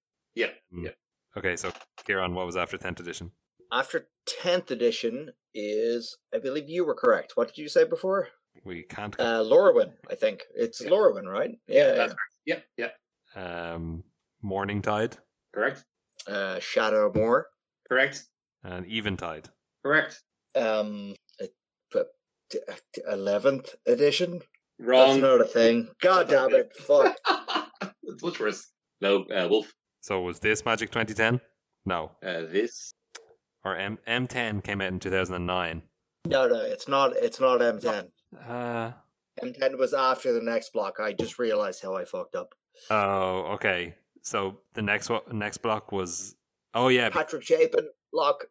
Mm. yeah. Okay, so Kieran, what was after 10th edition? After tenth edition is, I believe you were correct. What did you say before? We can't. Uh, Lorwyn, I think it's Yeah. Lorwyn, right? Yeah. That's Yeah, yeah. um Morningtide Correct. yeah. Uh, Shadowmoor. Correct. and Eventide. Correct. Um, eleventh edition. That's Wrong. not a thing. God damn it! Fuck. it's much worse. No, uh, Wolf. So was this Magic 2010? No. Uh, this. Or M M10 came out in 2009. No, no, it's not. It's not M10. Uh M10 was after the next block. I just realized how I fucked up. oh, okay. So the next one, next block was oh yeah, Patrick Chapin block.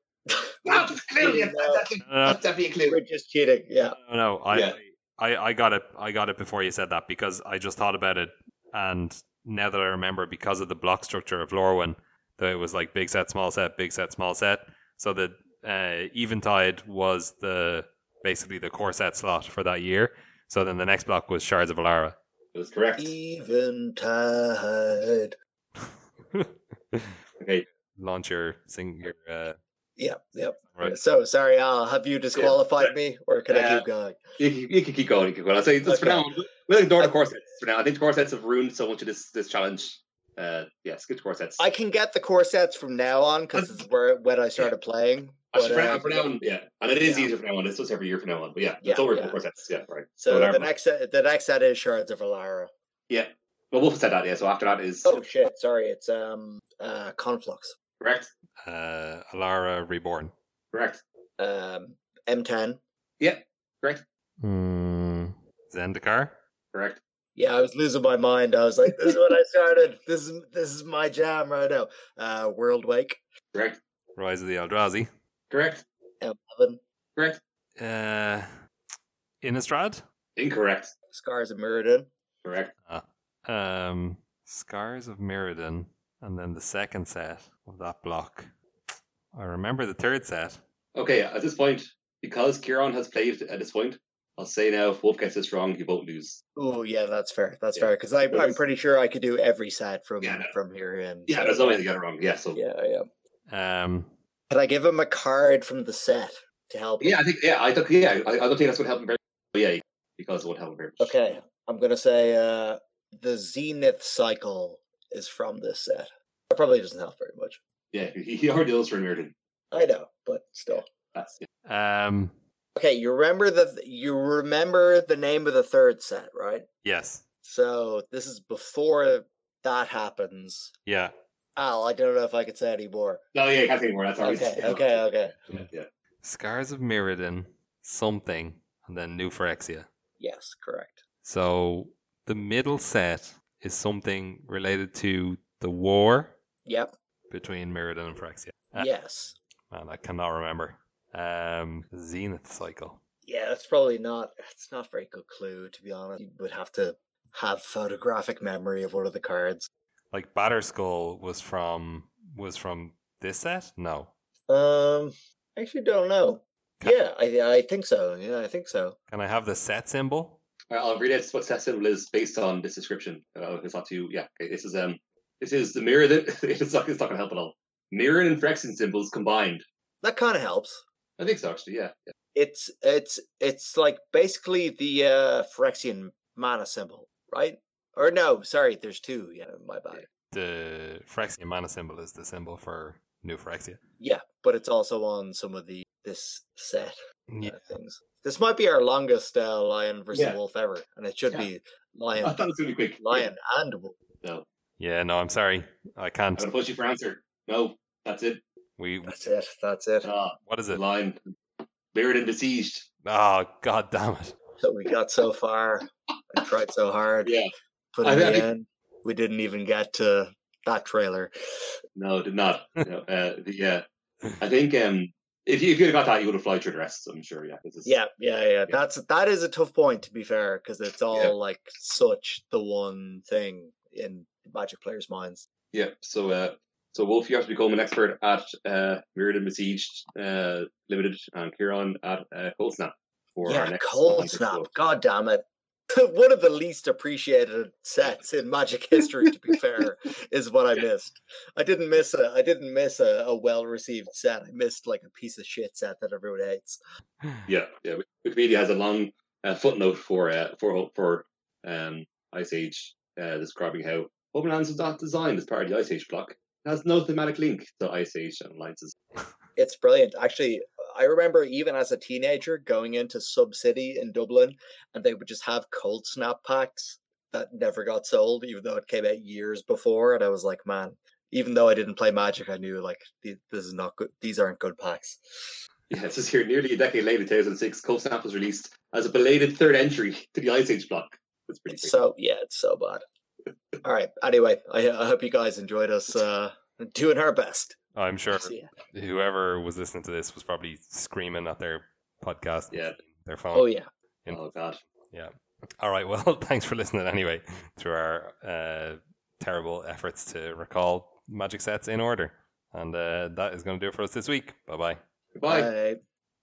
That's a clue. Yeah, No. that's, definitely, Uh, that's definitely a clue. We're just cheating. Yeah. No, no, I, Yeah. I, I got it. I got it before you said that because I just thought about it, and now that I remember, because of the block structure of Lorwyn, that it was like big set, small set, big set, small set. So the uh, Eventide was the basically the core set slot for that year. So then the next block was Shards of Alara. It was correct. Eventide. Okay. Launch your sing your uh, Yep. Yep. right. So sorry, Al. Have you disqualified me, or can I Uh, keep going? You, can- you can keep going. You can keep going. I'll say just for now. We'll ignore the I- core sets for now. I think the core sets have ruined so much of this this challenge. Uh, yeah, skip the core. I can get the core sets from now on because it's where when I started playing. Actually, but, for, now, uh, for now on, yeah, and it is yeah. easier for now on. It's just every year from now on. But yeah, Yeah, it's over yeah. the core sets. Yeah, right. So whatever. the next set, the next set is Shards of Alara. Yeah. Well, Wolf said that. Yeah. So after that is Oh shit! Sorry, it's um uh Conflux. Correct. uh, Alara Reborn. Correct. Um M10. Yeah. Correct. Hmm. Zendikar. Correct. Yeah, I was losing my mind. I was like, "This is what I started. This is this is my jam right now." Uh, Worldwake. Correct. Rise of the Eldrazi. Correct. M11. Correct. Uh, Innistrad. Incorrect. Scars of Mirrodin. Correct. Um, Scars of Mirrodin, and then the second set of that block. I remember the third set. Okay. At this point, because Kieran has played at this point, I'll say now, if Wolf gets this wrong, you both lose. Oh yeah, that's fair. That's Yeah. fair because I'm Because- pretty sure I could do every set from Yeah, no. from here in. Yeah, so- there's no way to get it wrong. Yeah, so yeah, Yeah, yeah. Um, Can I give him a card from the set to help? him? I think yeah, I think yeah, I, I don't think that's going to help him very. But yeah, because it would help him very much. Okay, I'm gonna say uh, the Zenith cycle is from this set. It probably doesn't help very much. Yeah, he, he already knows for Mirrodin. I know, but still. Yeah. um, Okay, you remember the you remember the name of the third set, right? yes, So this is before that happens. yeah. Al, I don't know if I could say any more. No, yeah, I can't say more. That's all right. Okay, okay, okay. Yeah. Scars of Mirrodin, something, and then New Phyrexia. Yes, correct. So the middle set is something related to the war Yep. between Mirrodin and Phyrexia. Uh, Yes. Man, I cannot remember. Um, Zenith cycle. Yeah, that's probably not. It's not a very good clue, to be honest. You would have to have photographic memory of one of the cards. Like Batterskull was from was from this set? No. Um, I actually don't know. Ca- Yeah, I I think so. Yeah, I think so. Can I have the set symbol? All right, I'll read it. What set symbol is based on this description. Uh, it's not too. Yeah, okay, this is um, this is the mirror that it's not. It's not going to help at all. Mirror and Phyrexian symbols combined. That kind of helps. I think so. Actually, yeah. yeah. It's it's it's like basically the uh Phyrexian mana symbol, right? Or no, sorry, there's two. Yeah, my bad. The Phyrexian mana symbol is the symbol for New Phyrexia. Yeah, but it's also on some of the this set Yeah. uh, things. This might be our longest uh, lion versus Yeah. wolf ever, and it should Yeah. be lion, I thought it was going to be quick. lion and wolf. No, Yeah, no, I'm sorry. I can't. I'm can't. going to push you for answer. No, that's it. We That's it. That's it. Ah, what is it? line. Mirrodin Besieged. Oh god damn it. So we got so far and tried so hard, Yeah. but I in the think- end, we didn't even get to that trailer. No, did not. no, uh, yeah, I think um, if you, if you had got that, you would have flied through the rest. I'm sure. Yeah. This is, Yeah, yeah, yeah. That's that is a tough point to be fair, because it's all Yeah. like such the one thing in Magic players' minds. Yeah. So, uh, so Wolf, you have to become an expert at uh, Mirrodin Besieged uh, Limited, and Kieran at uh, Cold Snap for our yeah, next cold snap. Club. God damn it. One of the least appreciated sets in Magic history, to be fair, is what I missed. I didn't miss a I didn't miss a, a well received set. I missed like a piece of shit set that everyone hates. Yeah, yeah. Wikipedia has a long uh, footnote for uh, for for um, Ice Age uh, describing how Homelands was not designed as part of the Ice Age block. It has no thematic link to Ice Age and Alliances. It's brilliant. Actually, I remember even as a teenager going into Sub City in Dublin and they would just have cold snap packs that never got sold, even though it came out years before. And I was like, man, even though I didn't play Magic, I knew like this is not good. These aren't good packs. Yeah, it says here nearly a decade later, 2006, Cold Snap was released as a belated third entry to the Ice Age block. That's pretty It's big. so yeah, it's so bad. All right. Anyway, I, I hope you guys enjoyed us uh, doing our best. I'm sure whoever was listening to this was probably screaming at their podcast, Yeah. their phone. Oh yeah. in- Oh god. Yeah. All right. Well, thanks for listening anyway to our uh, terrible efforts to recall magic sets in order. And uh, that is going to do it for us this week. Bye bye. Goodbye. Bye.